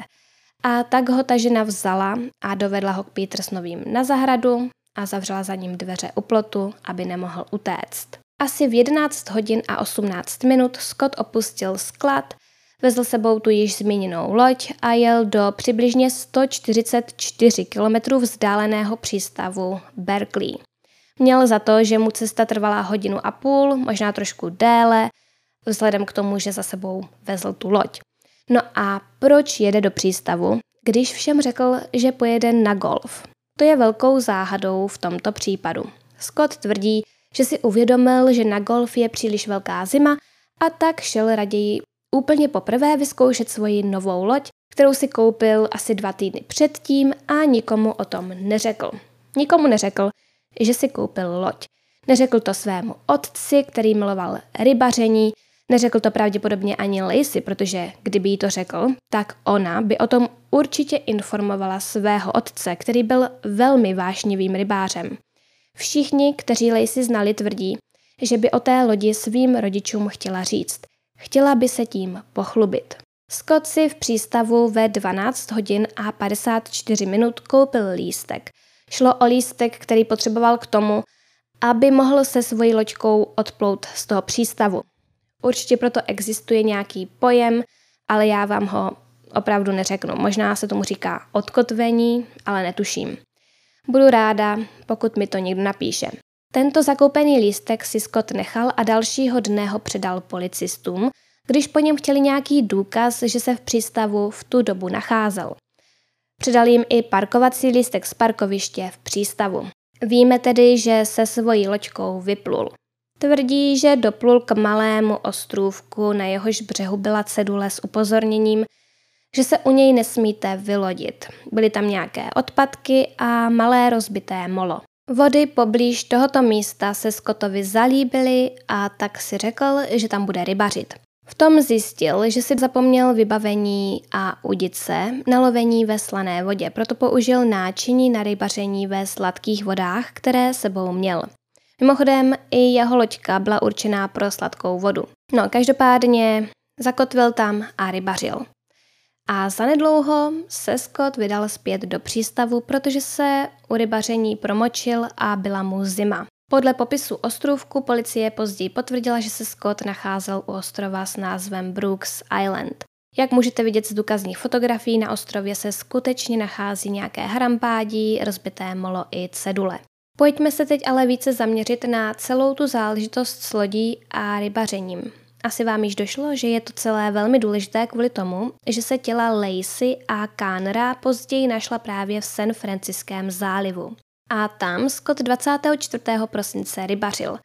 Speaker 1: A tak ho ta žena vzala a dovedla ho k Petersonovým na zahradu a zavřela za ním dveře u plotu, aby nemohl utéct. Asi v 11 hodin a 18 minut Scott opustil sklad, vezl sebou tu již zmíněnou loď a jel do přibližně 144 km vzdáleného přístavu Berkeley. Měl za to, že mu cesta trvala hodinu a půl, možná trošku déle, vzhledem k tomu, že za sebou vezl tu loď. No a proč jede do přístavu, když všem řekl, že pojede na golf? To je velkou záhadou v tomto případu. Scott tvrdí, že si uvědomil, že na golf je příliš velká zima a tak šel raději úplně poprvé vyzkoušet svoji novou loď, kterou si koupil asi dva týdny předtím a nikomu o tom neřekl. Nikomu neřekl, že si koupil loď. Neřekl to svému otci, který miloval rybaření, neřekl to pravděpodobně ani Lacey, protože kdyby jí to řekl, tak ona by o tom určitě informovala svého otce, který byl velmi vášnivým rybářem. Všichni, kteří Lacey znali, tvrdí, že by o té lodi svým rodičům chtěla říct. Chtěla by se tím pochlubit. Scott si v přístavu ve 12 hodin a 54 minut koupil lístek. Šlo o lístek, který potřeboval k tomu, aby mohl se svojí loďkou odplout z toho přístavu. Určitě proto existuje nějaký pojem, ale já vám ho opravdu neřeknu. Možná se tomu říká odkotvení, ale netuším. Budu ráda, pokud mi to někdo napíše. Tento zakoupený lístek si Scott nechal a dalšího dne ho předal policistům, když po něm chtěli nějaký důkaz, že se v přístavu v tu dobu nacházel. Předal jim i parkovací lístek z parkoviště v přístavu. Víme tedy, že se svojí loďkou vyplul. Tvrdí, že doplul k malému ostrůvku, na jehož břehu byla cedule s upozorněním, že se u něj nesmíte vylodit. Byly tam nějaké odpadky a malé rozbité molo. Vody poblíž tohoto místa se Scottovi zalíbily a tak si řekl, že tam bude rybařit. V tom zjistil, že si zapomněl vybavení a udice na lovení ve slané vodě, proto použil náčiní na rybaření ve sladkých vodách, které sebou měl. Mimochodem i jeho loďka byla určená pro sladkou vodu. No, každopádně zakotvil tam a rybařil. A zanedlouho se Scott vydal zpět do přístavu, protože se u rybaření promočil a byla mu zima. Podle popisu ostrůvku policie později potvrdila, že se Scott nacházel u ostrova s názvem Brooks Island. Jak můžete vidět z důkazních fotografií, na ostrově se skutečně nachází nějaké hrampádí, rozbité molo i cedule. Pojďme se teď ale více zaměřit na celou tu záležitost s lodí a rybařením. Asi vám již došlo, že je to celé velmi důležité kvůli tomu, že se těla Lacey a Connora později našla právě v San Franciském zálivu. A tam Scott 24. prosince rybařil.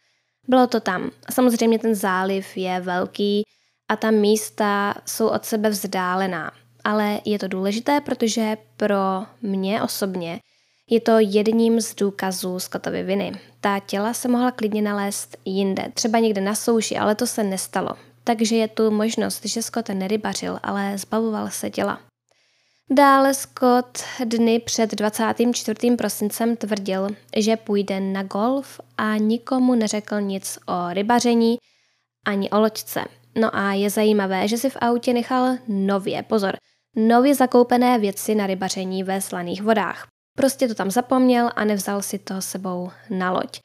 Speaker 1: Bylo to tam. Samozřejmě ten záliv je velký a ta místa jsou od sebe vzdálená. Ale je to důležité, protože pro mě osobně je to jedním z důkazů Scottovy viny. Ta těla se mohla klidně nalézt jinde, třeba někde na souši, ale to se nestalo. Takže je tu možnost, že Scott nerybařil, ale zbavoval se těla. Dále Scott dny před 24. prosincem tvrdil, že půjde na golf a nikomu neřekl nic o rybaření ani o loďce. No a je zajímavé, že si v autě nechal nově, pozor, nově zakoupené věci na rybaření ve slaných vodách. Prostě to tam zapomněl a nevzal si to sebou na loď.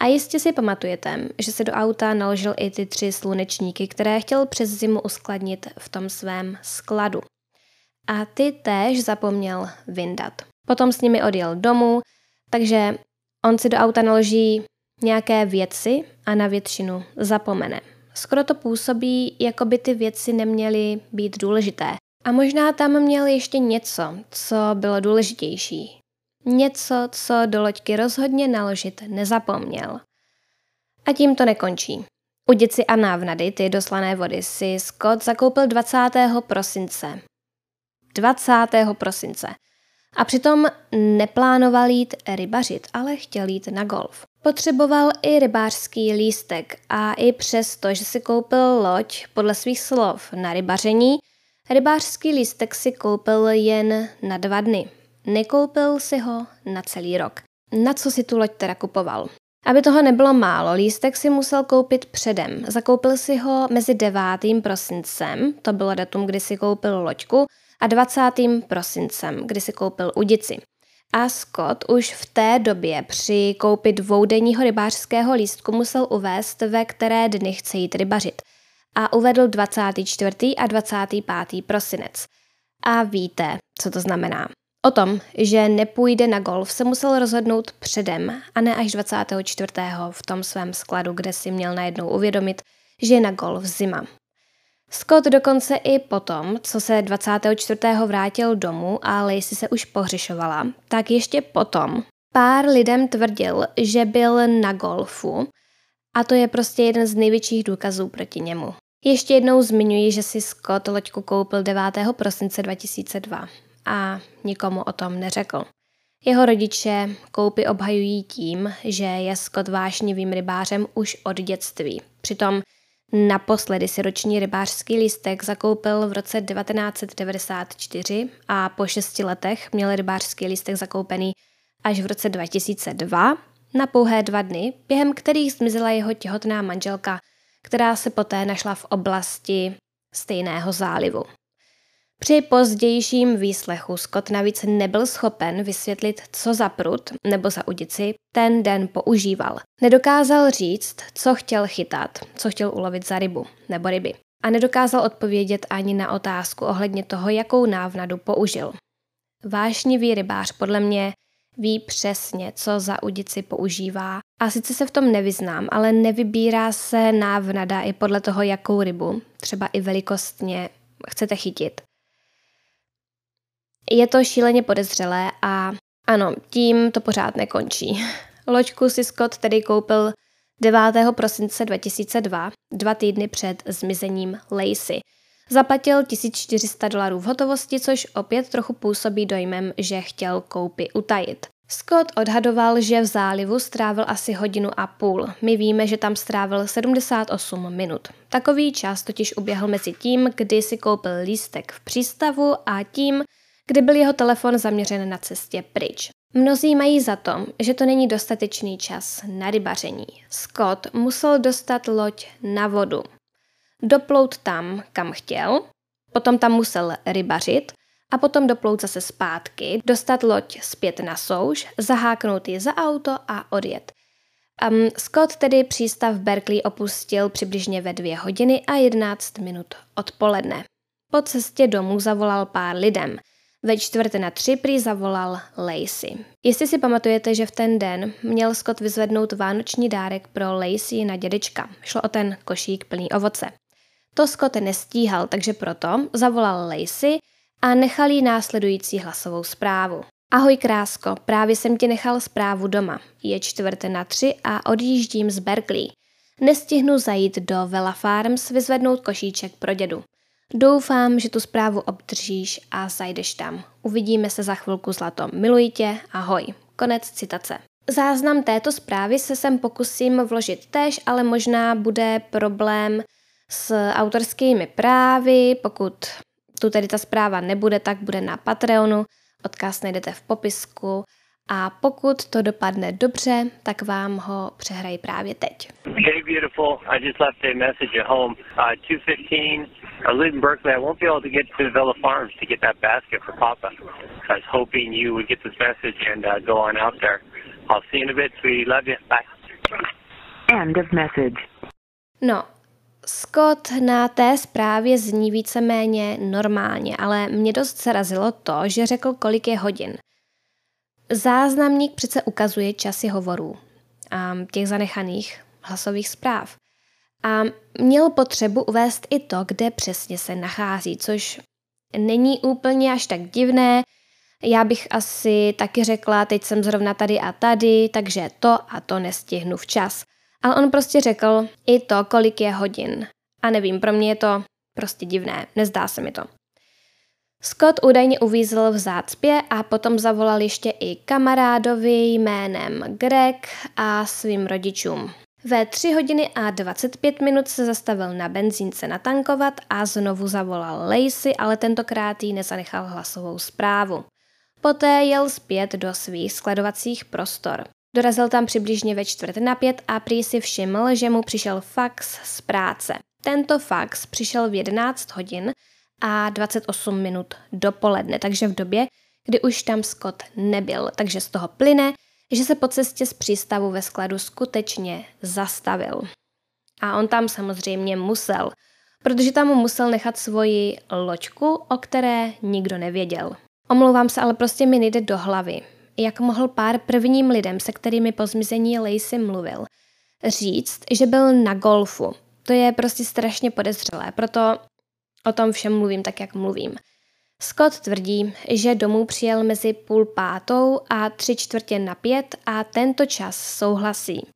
Speaker 1: A jistě si pamatujete, že si do auta naložil i ty tři slunečníky, které chtěl přes zimu uskladnit v tom svém skladu. A ty též zapomněl vyndat. Potom s nimi odjel domů, takže on si do auta naloží nějaké věci a na většinu zapomene. Skoro to působí, jako by ty věci neměly být důležité. A možná tam měl ještě něco, co bylo důležitější. Něco, co do loďky rozhodně naložit nezapomněl. A tím to nekončí. U děci a návnady, ty doslané vody, si Scott zakoupil 20. prosince. 20. prosince. A přitom neplánoval jít rybařit, ale chtěl jít na golf. Potřeboval i rybářský lístek a i přesto, že si koupil loď podle svých slov na rybaření, rybářský lístek si koupil jen na dva dny. Nekoupil si ho na celý rok. Na co si tu loď teda kupoval? Aby toho nebylo málo, lístek si musel koupit předem. Zakoupil si ho mezi 9. prosincem, to bylo datum, kdy si koupil loďku, a 20. prosincem, kdy si koupil udici. A Scott už v té době při koupi dvoudenního rybářského lístku musel uvést, ve které dny chce jít rybařit. A uvedl 24. a 25. prosinec. A víte, co to znamená. O tom, že nepůjde na golf, se musel rozhodnout předem a ne až 24. v tom svém skladu, kde si měl najednou uvědomit, že je na golf zima. Scott dokonce i potom, co se 24. vrátil domů a Lacey se už pohřešovala, tak ještě potom pár lidem tvrdil, že byl na golfu a to je prostě jeden z největších důkazů proti němu. Ještě jednou zmiňuji, že si Scott loďku koupil 9. prosince 2002 a nikomu o tom neřekl. Jeho rodiče koupy obhajují tím, že je Scott vášnivým rybářem už od dětství. Přitom naposledy si roční rybářský lístek zakoupil v roce 1994 a po šesti letech měl rybářský lístek zakoupený až v roce 2002 na pouhé dva dny, během kterých zmizela jeho těhotná manželka, která se poté našla v oblasti stejného zálivu. Při pozdějším výslechu Scott navíc nebyl schopen vysvětlit, co za prut nebo za udici ten den používal. Nedokázal říct, co chtěl chytat, co chtěl ulovit za rybu nebo ryby. A nedokázal odpovědět ani na otázku ohledně toho, jakou návnadu použil. Vášnivý rybář podle mě ví přesně, co za udici používá. A sice se v tom nevyznám, ale nevybírá se návnada i podle toho, jakou rybu, třeba i velikostně, chcete chytit. Je to šíleně podezřelé a ano, tím to pořád nekončí. Loďku si Scott tedy koupil 9. prosince 2002, dva týdny před zmizením Lacey. Zaplatil 1400 dolarů v hotovosti, což opět trochu působí dojmem, že chtěl koupy utajit. Scott odhadoval, že v zálivu strávil asi hodinu a půl. My víme, že tam strávil 78 minut. Takový čas totiž uběhl mezi tím, kdy si koupil lístek v přístavu a tím, kdy byl jeho telefon zaměřen na cestě pryč. Mnozí mají za to, že to není dostatečný čas na rybaření. Scott musel dostat loď na vodu. Doplout tam, kam chtěl, potom tam musel rybařit a potom doplout zase zpátky, dostat loď zpět na souš, zaháknout ji za auto a odjet. Um, Scott tedy přístav Berkeley opustil přibližně ve dvě hodiny a 11 minut odpoledne. Po cestě domů zavolal pár lidem. Ve čtvrt na tři prý zavolal Lacey. Jestli si pamatujete, že v ten den měl Scott vyzvednout vánoční dárek pro Lacey na dědečka. Šlo o ten košík plný ovoce. To Scott nestíhal, takže proto zavolal Lacey a nechal jí následující hlasovou zprávu. Ahoj krásko, právě jsem ti nechal zprávu doma. Je čtvrt na tři a odjíždím z Berkeley. Nestihnu zajít do Vela Farms vyzvednout košíček pro dědu. Doufám, že tu zprávu obdržíš a zajdeš tam. Uvidíme se za chvilku zlato. Miluji tě, ahoj. Konec citace. Záznam této zprávy se sem pokusím vložit též, ale možná bude problém s autorskými právy, pokud tu tedy ta zpráva nebude, tak bude na Patreonu, odkaz najdete v popisku a pokud to dopadne dobře, tak vám ho přehrají právě teď.
Speaker 2: Hey beautiful, I just left a message at home. Uh, 2.15, I live in Berkeley. I won't be able to get to Villa Farms to get that basket for Papa. I was hoping you would get this message and uh, go on out there. I'll see you in a bit, sweetie. Love you. Bye.
Speaker 3: End of message.
Speaker 1: No, Scott na té zprávě zní víceméně normálně, ale mě dost zarazilo to, že řekl, kolik je hodin. Záznamník přece ukazuje časy hovorů a těch zanechaných hlasových zpráv. A měl potřebu uvést i to, kde přesně se nachází, což není úplně až tak divné. Já bych asi taky řekla, teď jsem zrovna tady a tady, takže to a to nestihnu včas. Ale on prostě řekl i to, kolik je hodin. A nevím, pro mě je to prostě divné, nezdá se mi to. Scott údajně uvízl v zácpě a potom zavolal ještě i kamarádovi jménem Greg a svým rodičům. Ve 3 hodiny a 25 minut se zastavil na benzínce natankovat a znovu zavolal Lacey, ale tentokrát jí nezanechal hlasovou zprávu. Poté jel zpět do svých skladovacích prostor. Dorazil tam přibližně ve čtvrt na pět a prý si všiml, že mu přišel fax z práce. Tento fax přišel v 11 hodin a 28 minut dopoledne, takže v době, kdy už tam Scott nebyl. Takže z toho plyne, že se po cestě z přístavu ve skladu skutečně zastavil. A on tam samozřejmě musel, protože tam musel nechat svoji loďku, o které nikdo nevěděl. Omlouvám se, ale prostě mi nejde do hlavy, jak mohl pár prvním lidem, se kterými po zmizení Lacey mluvil, říct, že byl na golfu. To je prostě strašně podezřelé, proto o tom všem mluvím tak, jak mluvím. Scott tvrdí, že domů přijel mezi půl pátou a tři čtvrtě na pět a tento čas souhlasí.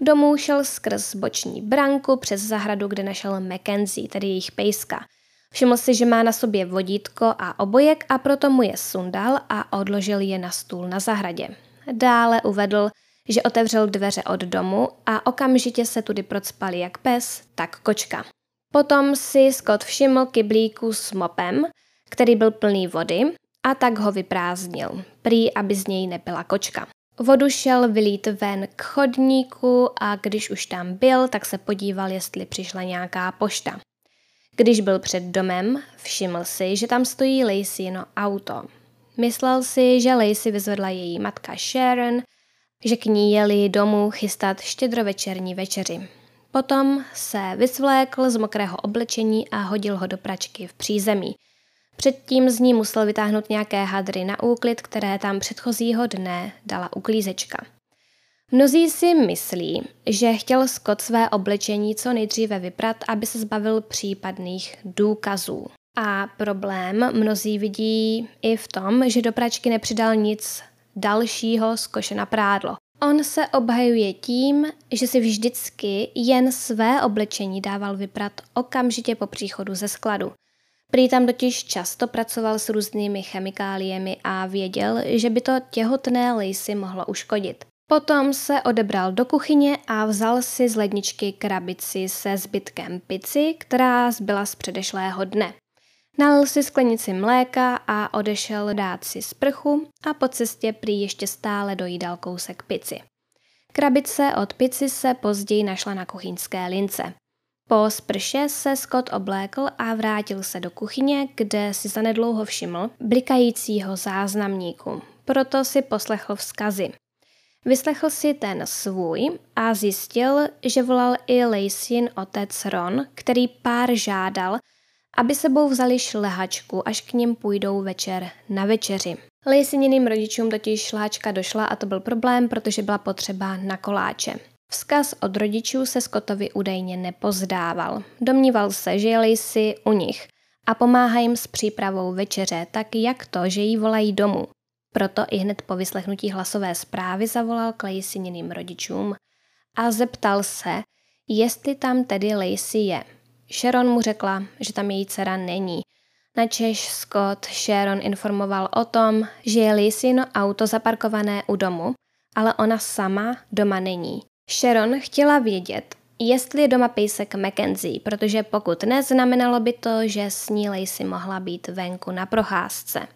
Speaker 1: Domů šel skrz boční branku přes zahradu, kde našel Mackenzie, tedy jejich pejska. Všiml si, že má na sobě vodítko a obojek a proto mu je sundal a odložil je na stůl na zahradě. Dále uvedl, že otevřel dveře od domu a okamžitě se tudy procpal jak pes, tak kočka. Potom si Scott všiml kyblíku s mopem, který byl plný vody a tak ho vyprázdnil, prý aby z něj nepila kočka. Vodu šel vylít ven k chodníku a když už tam byl, tak se podíval, jestli přišla nějaká pošta. Když byl před domem, všiml si, že tam stojí Laceyno auto. Myslel si, že Lacey vyzvedla její matka Sharon, že k ní jeli domů chystat štědrovečerní večeři. Potom se vysvlékl z mokrého oblečení a hodil ho do pračky v přízemí. Předtím z ní musel vytáhnout nějaké hadry na úklid, které tam předchozího dne dala uklízečka. Mnozí si myslí, že chtěl Scott své oblečení co nejdříve vyprat, aby se zbavil případných důkazů. A problém mnozí vidí i v tom, že do pračky nepřidal nic dalšího z koše na prádlo. On se obhajuje tím, že si vždycky jen své oblečení dával vyprat okamžitě po příchodu ze skladu. Prý tam totiž často pracoval s různými chemikáliemi a věděl, že by to těhotné Lacey mohlo uškodit. Potom se odebral do kuchyně a vzal si z ledničky krabici se zbytkem pici, která zbyla z předešlého dne. Nalil si sklenici mléka a odešel dát si sprchu a po cestě prý ještě stále dojídal kousek pici. Krabice od pici se později našla na kuchyňské lince. Po sprše se Scott oblékl a vrátil se do kuchyně, kde si zanedlouho všiml blikajícího záznamníku. Proto si poslechl vzkazy. Vyslechl si ten svůj a zjistil, že volal i Lacyn otec Ron, který pár žádal, aby sebou vzali šlehačku, až k ním půjdou večer na večeři. Lacyníným rodičům totiž šlehačka došla a to byl problém, protože byla potřeba na koláče. Vzkaz od rodičů se Scottovi údajně nepozdával. Domníval se, že je Lacey u nich a pomáhá jim s přípravou večeře, tak jak to, že jí volají domů. Proto i hned po vyslechnutí hlasové zprávy zavolal k Laceyniným rodičům a zeptal se, jestli tam tedy Lacey je. Sharon mu řekla, že tam její dcera není. Načež Scott Sharon informoval o tom, že je Laceyno auto zaparkované u domu, ale ona sama doma není. Sharon chtěla vědět, jestli je doma pejsek Mackenzie, protože pokud ne, znamenalo by to, že s ní Lacey mohla být venku na procházce.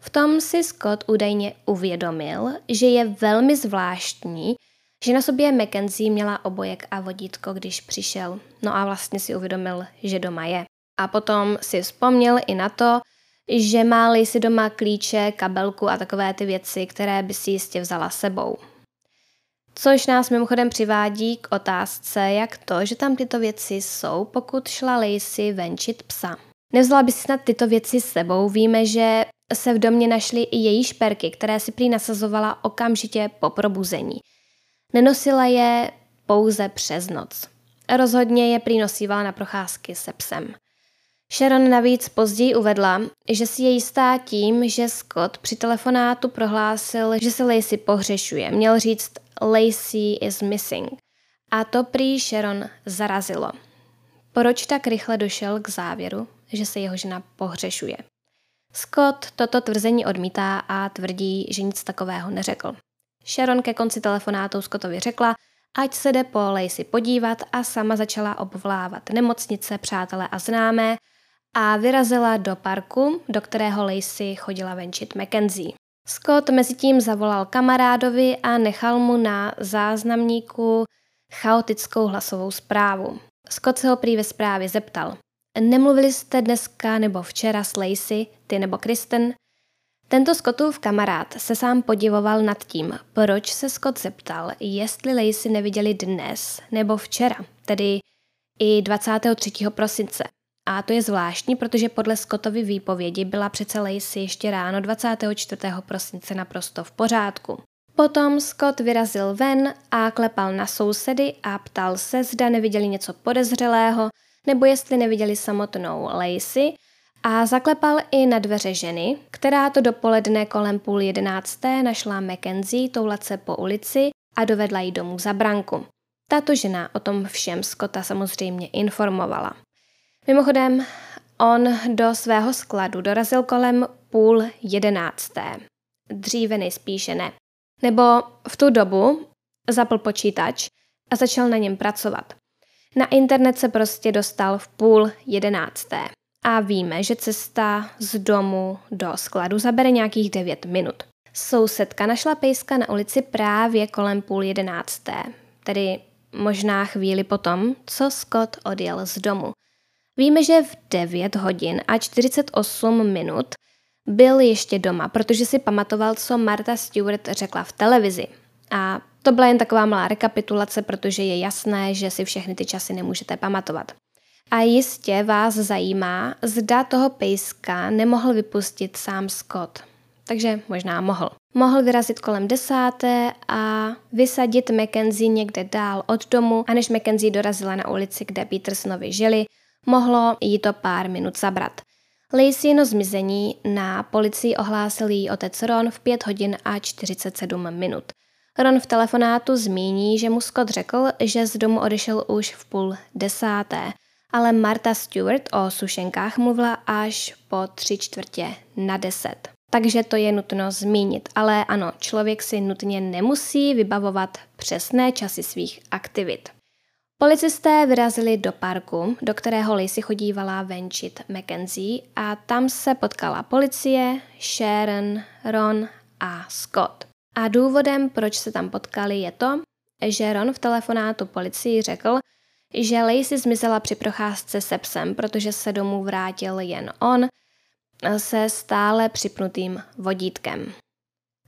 Speaker 1: V tom si Scott údajně uvědomil, že je velmi zvláštní, že na sobě Mackenzie měla obojek a vodítko, když přišel. No a vlastně si uvědomil, že doma je. A potom si vzpomněl i na to, že má si doma klíče, kabelku a takové ty věci, které by si jistě vzala sebou. Což nás mimochodem přivádí k otázce, jak to, že tam tyto věci jsou, pokud šla Lacey venčit psa. Nevzala by si snad tyto věci s sebou, víme, že se v domě našly i její šperky, které si prý nasazovala okamžitě po probuzení. Nenosila je pouze přes noc. Rozhodně je prý nosívala na procházky se psem. Sharon navíc později uvedla, že si je jistá tím, že Scott při telefonátu prohlásil, že se Lacey pohřešuje. Měl říct Lacey is missing. A to prý Sharon zarazilo. Proč tak rychle došel k závěru, že se jeho žena pohřešuje? Scott toto tvrzení odmítá a tvrdí, že nic takového neřekl. Sharon ke konci telefonátu Scottovi řekla, ať se jde po Lacey podívat a sama začala obvolávat nemocnice, přátelé a známé a vyrazila do parku, do kterého Lacey chodila venčit Mackenzie. Scott mezi tím zavolal kamarádovi a nechal mu na záznamníku chaotickou hlasovou zprávu. Scott se ho prý ve zprávě zeptal. Nemluvili jste dneska nebo včera s Lacey, ty nebo Kristen? Tento Scottův kamarád se sám podivoval nad tím, proč se Scott zeptal, jestli Lacey neviděli dnes nebo včera, tedy i 23. prosince. A to je zvláštní, protože podle Scottovy výpovědi byla přece Lacey ještě ráno 24. prosince naprosto v pořádku. Potom Scott vyrazil ven a klepal na sousedy a ptal se, zda neviděli něco podezřelého, nebo jestli neviděli samotnou Lacey a zaklepal i na dveře ženy, která to dopoledne kolem půl jedenácté našla Mackenzie toulat se po ulici a dovedla ji domů za branku. Tato žena o tom všem Scotta samozřejmě informovala. Mimochodem, on do svého skladu dorazil kolem půl jedenácté. Dříve nejspíše ne. Nebo v tu dobu zapl počítač a začal na něm pracovat. Na internet se prostě dostal v půl jedenácté. A víme, že cesta z domu do skladu zabere nějakých 9 minut. Sousedka našla pejska na ulici právě kolem půl jedenácté, tedy možná chvíli potom, co Scott odjel z domu. Víme, že v 9 hodin a 48 minut byl ještě doma, protože si pamatoval, co Marta Stewart řekla v televizi. A to byla jen taková malá rekapitulace, protože je jasné, že si všechny ty časy nemůžete pamatovat. A jistě vás zajímá, zda toho pejska nemohl vypustit sám Scott. Takže možná mohl. Mohl vyrazit kolem desáté a vysadit Mackenzie někde dál od domu a než Mackenzie dorazila na ulici, kde Petersonovi žili, mohlo jí to pár minut zabrat. Laceyno zmizení na policii ohlásil její otec Ron v 5 hodin a 47 minut. Ron v telefonátu zmíní, že mu Scott řekl, že z domu odešel už v půl desáté ale Marta Stewart o sušenkách mluvila až po tři čtvrtě na deset. Takže to je nutno zmínit, ale ano, člověk si nutně nemusí vybavovat přesné časy svých aktivit. Policisté vyrazili do parku, do kterého Lacey chodívala venčit Mackenzie a tam se potkala policie, Sharon, Ron a Scott. A důvodem, proč se tam potkali, je to, že Ron v telefonátu policii řekl, že Lacey zmizela při procházce se psem, protože se domů vrátil jen on se stále připnutým vodítkem.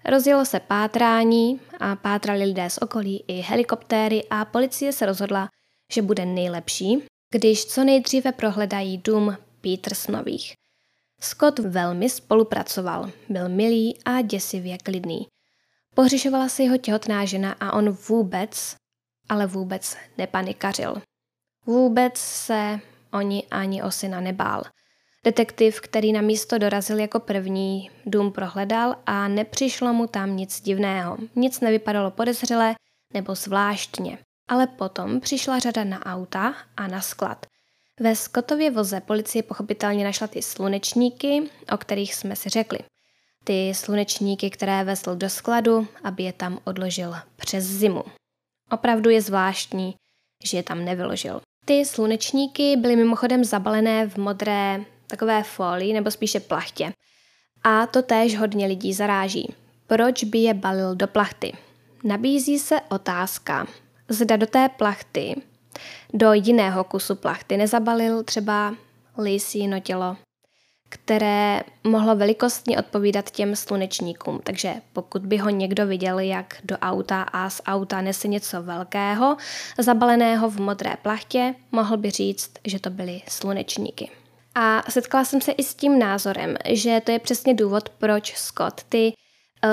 Speaker 1: Rozjelo se pátrání a pátrali lidé z okolí i helikoptéry a policie se rozhodla, že bude nejlepší, když co nejdříve prohledají dům Petersnových. Scott velmi spolupracoval, byl milý a děsivě klidný. Pohřešovala se jeho těhotná žena a on vůbec, ale vůbec nepanikařil. Vůbec se oni ani o syna nebál. Detektiv, který na místo dorazil jako první, dům prohledal a nepřišlo mu tam nic divného. Nic nevypadalo podezřelé nebo zvláštně. Ale potom přišla řada na auta a na sklad. Ve Scottově voze policie pochopitelně našla ty slunečníky, o kterých jsme si řekli. Ty slunečníky, které vezl do skladu, aby je tam odložil přes zimu. Opravdu je zvláštní, že je tam nevyložil. Ty slunečníky byly mimochodem zabalené v modré takové folii nebo spíše plachtě. A to též hodně lidí zaráží. Proč by je balil do plachty? Nabízí se otázka, zda do té plachty, do jiného kusu plachty nezabalil třeba lisíno tělo, které mohlo velikostně odpovídat těm slunečníkům. Takže pokud by ho někdo viděl, jak do auta a z auta nese něco velkého, zabaleného v modré plachtě, mohl by říct, že to byly slunečníky. A setkala jsem se i s tím názorem, že to je přesně důvod, proč Scott ty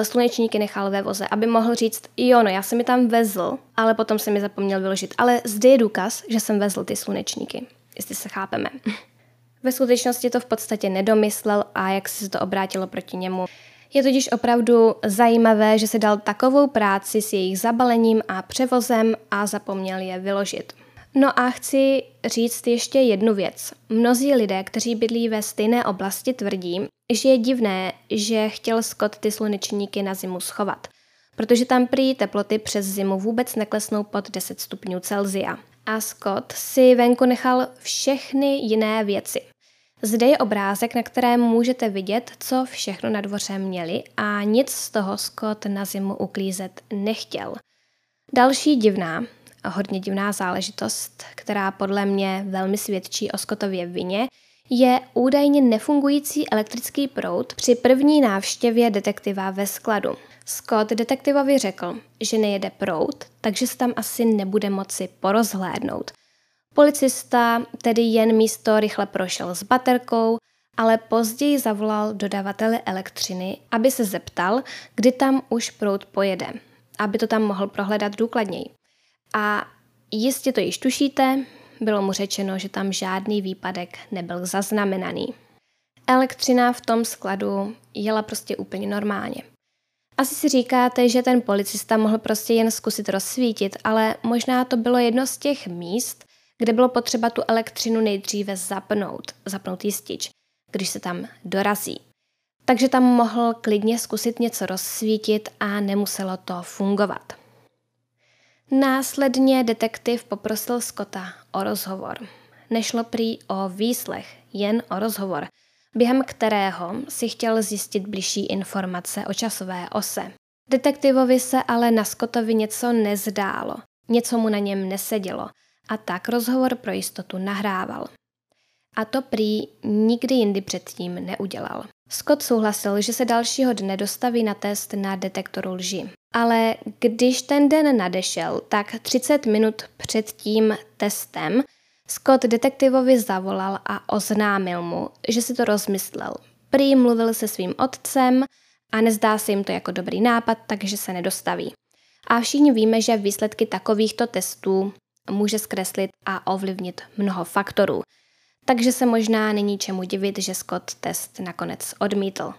Speaker 1: slunečníky nechal ve voze, aby mohl říct, jo, no, já jsem mi tam vezl, ale potom jsem mi zapomněl vyložit. Ale zde je důkaz, že jsem vezl ty slunečníky, jestli se chápeme. Ve skutečnosti to v podstatě nedomyslel a jak se to obrátilo proti němu. Je totiž opravdu zajímavé, že si dal takovou práci s jejich zabalením a převozem a zapomněl je vyložit. No a chci říct ještě jednu věc. Mnozí lidé, kteří bydlí ve stejné oblasti, tvrdí, že je divné, že chtěl Scott ty slunečníky na zimu schovat, protože tam prý teploty přes zimu vůbec neklesnou pod 10 stupňů Celzia. A Scott si venku nechal všechny jiné věci. Zde je obrázek, na kterém můžete vidět, co všechno na dvoře měli a nic z toho Scott na zimu uklízet nechtěl. Další divná, hodně divná záležitost, která podle mě velmi svědčí o Scottově vině, je údajně nefungující elektrický proud při první návštěvě detektiva ve skladu. Scott detektivovi řekl, že nejede proud, takže se tam asi nebude moci porozhlédnout. Policista tedy jen místo rychle prošel s baterkou, ale později zavolal dodavatele elektřiny, aby se zeptal, kdy tam už proud pojede, aby to tam mohl prohledat důkladněji. A jistě to již tušíte, bylo mu řečeno, že tam žádný výpadek nebyl zaznamenaný. Elektřina v tom skladu jela prostě úplně normálně. Asi si říkáte, že ten policista mohl prostě jen zkusit rozsvítit, ale možná to bylo jedno z těch míst, kde bylo potřeba tu elektřinu nejdříve zapnout, zapnout jistič, když se tam dorazí. Takže tam mohl klidně zkusit něco rozsvítit a nemuselo to fungovat. Následně detektiv poprosil Scotta o rozhovor. Nešlo prý o výslech, jen o rozhovor, během kterého si chtěl zjistit bližší informace o časové ose. Detektivovi se ale na Scottovi něco nezdálo, něco mu na něm nesedělo a tak rozhovor pro jistotu nahrával. A to prý nikdy jindy předtím neudělal. Scott souhlasil, že se dalšího dne dostaví na test na detektoru lži. Ale když ten den nadešel, tak 30 minut před tím testem Scott detektivovi zavolal a oznámil mu, že si to rozmyslel. Prý mluvil se svým otcem a nezdá se jim to jako dobrý nápad, takže se nedostaví. A všichni víme, že výsledky takovýchto testů může zkreslit a ovlivnit mnoho faktorů. Takže se možná není čemu divit, že Scott test nakonec odmítl.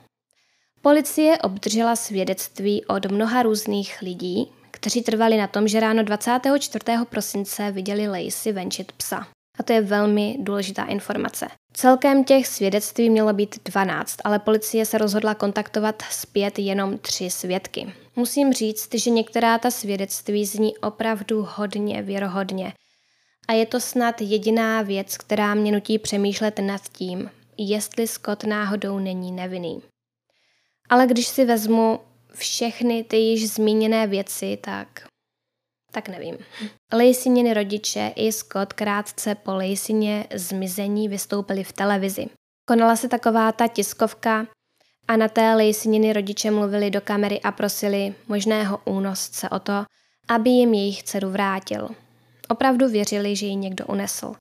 Speaker 1: Policie obdržela svědectví od mnoha různých lidí, kteří trvali na tom, že ráno 24. prosince viděli Lacey venčit psa. A to je velmi důležitá informace. Celkem těch svědectví mělo být 12, ale policie se rozhodla kontaktovat zpět jenom tři svědky. Musím říct, že některá ta svědectví zní opravdu hodně věrohodně. A je to snad jediná věc, která mě nutí přemýšlet nad tím, jestli Scott náhodou není nevinný. Ale když si vezmu všechny ty již zmíněné věci, tak tak nevím. Laceyněny rodiče i Scott krátce po Laceyně zmizení vystoupili v televizi. Konala se taková ta tiskovka a na té Laceyněny rodiče mluvili do kamery a prosili možného únosce o to, aby jim jejich dceru vrátil. Opravdu věřili, že ji někdo unesl.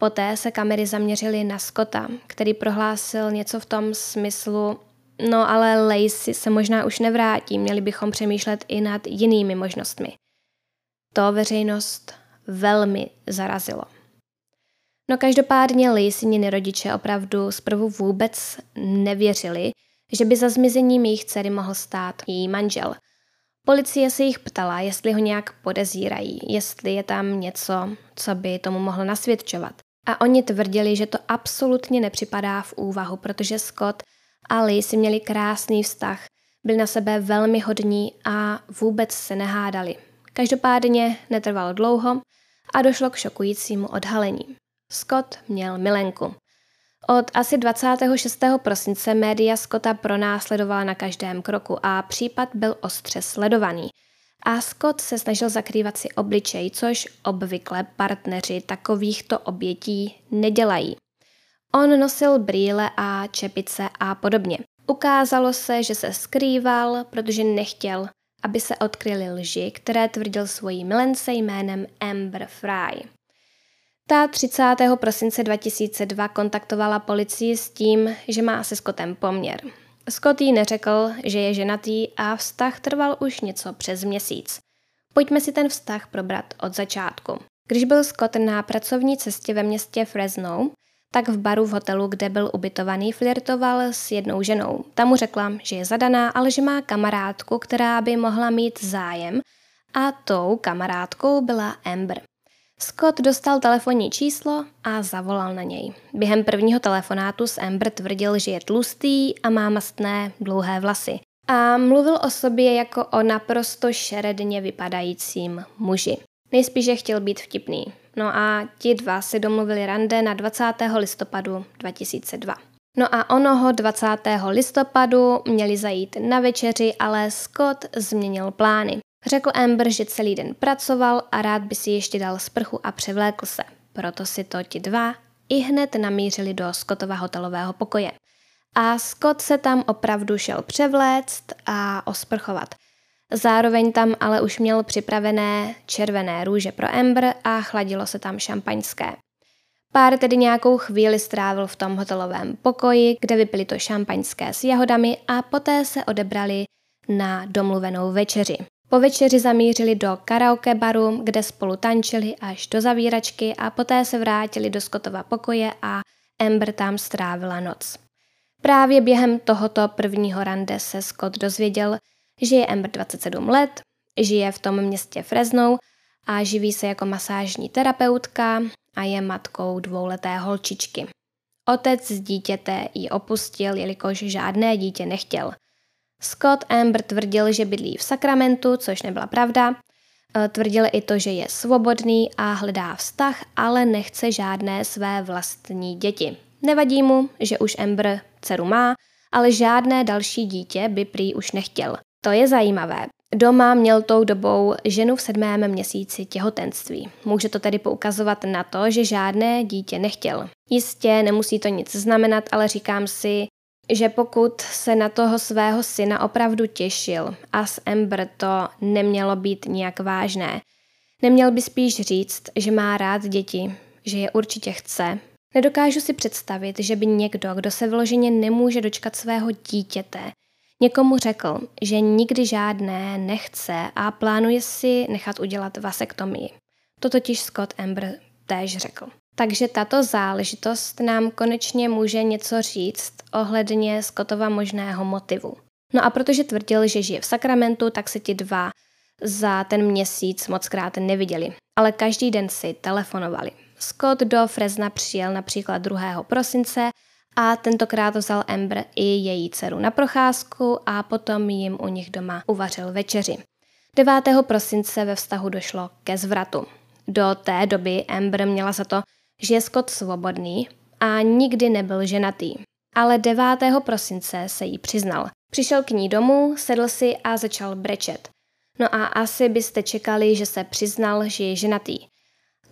Speaker 1: Poté se kamery zaměřily na Scotta, který prohlásil něco v tom smyslu, no ale Lacey se možná už nevrátí, měli bychom přemýšlet i nad jinými možnostmi. To veřejnost velmi zarazilo. No každopádně Lacey rodiče opravdu zprvu vůbec nevěřili, že by za zmizením jejich dcery mohl stát její manžel. Policie se jich ptala, jestli ho nějak podezírají, jestli je tam něco, co by tomu mohlo nasvědčovat. A oni tvrdili, že to absolutně nepřipadá v úvahu, protože Scott a Lacey měli krásný vztah, byli na sebe velmi hodní a vůbec se nehádali. Každopádně netrvalo dlouho a došlo k šokujícímu odhalení. Scott měl milenku. Od asi 26. prosince média Scotta pronásledovala na každém kroku a případ byl ostře sledovaný. A Scott se snažil zakrývat si obličej, což obvykle partneři takovýchto obětí nedělají. On nosil brýle a čepice a podobně. Ukázalo se, že se skrýval, protože nechtěl, aby se odkryly lži, které tvrdil svojí milence jménem Amber Fry. Ta 30. prosince 2002 kontaktovala policii s tím, že má se Scottem poměr. Scott jí neřekl, že je ženatý a vztah trval už něco přes měsíc. Pojďme si ten vztah probrat od začátku. Když byl Scott na pracovní cestě ve městě Fresno, tak v baru v hotelu, kde byl ubytovaný, flirtoval s jednou ženou. Ta mu řekla, že je zadaná, ale že má kamarádku, která by mohla mít zájem a tou kamarádkou byla Amber. Scott dostal telefonní číslo a zavolal na něj. Během prvního telefonátu s Amber tvrdil, že je tlustý a má mastné dlouhé vlasy. A mluvil o sobě jako o naprosto šeredně vypadajícím muži. Nejspíše chtěl být vtipný. No a ti dva si domluvili rande na 20. listopadu 2002. No a onoho 20. listopadu měli zajít na večeři, ale Scott změnil plány. Řekl Amber, že celý den pracoval a rád by si ještě dal sprchu a převlékl se. Proto si to ti dva i hned namířili do Scottova hotelového pokoje. A Scott se tam opravdu šel převléct a osprchovat – Zároveň tam ale už měl připravené červené růže pro Amber a chladilo se tam šampaňské. Pár tedy nějakou chvíli strávil v tom hotelovém pokoji, kde vypili to šampaňské s jahodami a poté se odebrali na domluvenou večeři. Po večeři zamířili do karaoke baru, kde spolu tančili až do zavíračky a poté se vrátili do Scottova pokoje a Amber tam strávila noc. Právě během tohoto prvního rande se Scott dozvěděl, že je Amber 27 let, žije v tom městě Fresno a živí se jako masážní terapeutka a je matkou dvouleté holčičky. Otec z dítěte ji opustil, jelikož žádné dítě nechtěl. Scott Amber tvrdil, že bydlí v Sakramentu, což nebyla pravda. E, tvrdil i to, že je svobodný a hledá vztah, ale nechce žádné své vlastní děti. Nevadí mu, že už Amber dceru má, ale žádné další dítě by prý už nechtěl. To je zajímavé. Doma měl tou dobou ženu v sedmém měsíci těhotenství. Může to tedy poukazovat na to, že žádné dítě nechtěl. Jistě nemusí to nic znamenat, ale říkám si, že pokud se na toho svého syna opravdu těšil a s Ember to nemělo být nijak vážné, neměl by spíš říct, že má rád děti, že je určitě chce. Nedokážu si představit, že by někdo, kdo se vyloženě nemůže dočkat svého dítěte, Někomu řekl, že nikdy žádné nechce a plánuje si nechat udělat vasektomii. To totiž Scott Amber též řekl. Takže tato záležitost nám konečně může něco říct ohledně Scottova možného motivu. No a protože tvrdil, že žije v Sakramentu, tak se ti dva za ten měsíc moc krát neviděli, ale každý den si telefonovali. Scott do Fresna přijel například 2. prosince a tentokrát vzal Amber i její dceru na procházku a potom jim u nich doma uvařil večeři. 9. prosince ve vztahu došlo ke zvratu. Do té doby Amber měla za to, že je Scott svobodný a nikdy nebyl ženatý. Ale 9. prosince se jí přiznal. Přišel k ní domů, sedl si a začal brečet. No a asi byste čekali, že se přiznal, že je ženatý.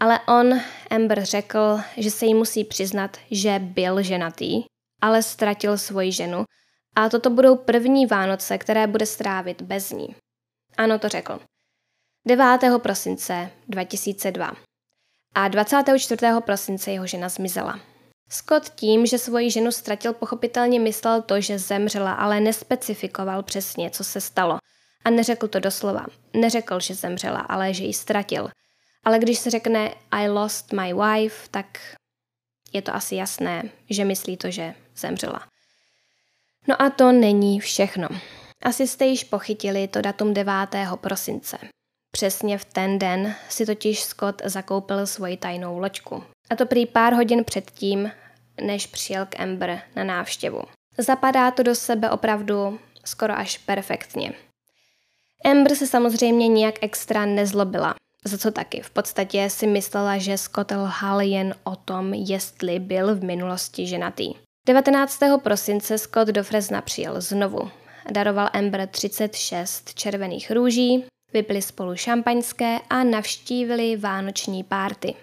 Speaker 1: Ale on, Amber, řekl, že se jí musí přiznat, že byl ženatý, ale ztratil svoji ženu a toto budou první Vánoce, které bude strávit bez ní. Ano, to řekl. 9. prosince 2002. A 24. prosince jeho žena zmizela. Scott tím, že svoji ženu ztratil, pochopitelně myslel to, že zemřela, ale nespecifikoval přesně, co se stalo. A neřekl to doslova. Neřekl, že zemřela, ale že ji ztratil. Ale když se řekne I lost my wife, tak je to asi jasné, že myslí to, že zemřela. No a to není všechno. Asi jste již pochytili to datum 9. prosince. Přesně v ten den si totiž Scott zakoupil svoji tajnou loďku. A to prý pár hodin předtím, než přijel k Amber na návštěvu. Zapadá to do sebe opravdu skoro až perfektně. Amber se samozřejmě nijak extra nezlobila, za co taky. V podstatě si myslela, že Scott lhal jen o tom, jestli byl v minulosti ženatý. 19. prosince Scott do Fresna přijel znovu. Daroval Amber 36 červených růží, vypili spolu šampaňské a navštívili vánoční párty.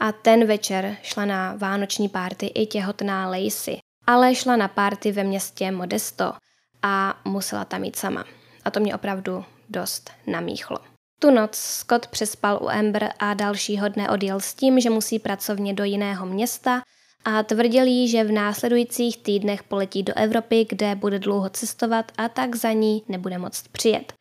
Speaker 1: A ten večer šla na vánoční párty i těhotná Lacey, ale šla na párty ve městě Modesto a musela tam jít sama. A to mě opravdu dost namíchlo. Tu noc Scott přespal u Amber a dalšího dne odjel s tím, že musí pracovně do jiného města a tvrdil jí, že v následujících týdnech poletí do Evropy, kde bude dlouho cestovat a tak za ní nebude moct přijet.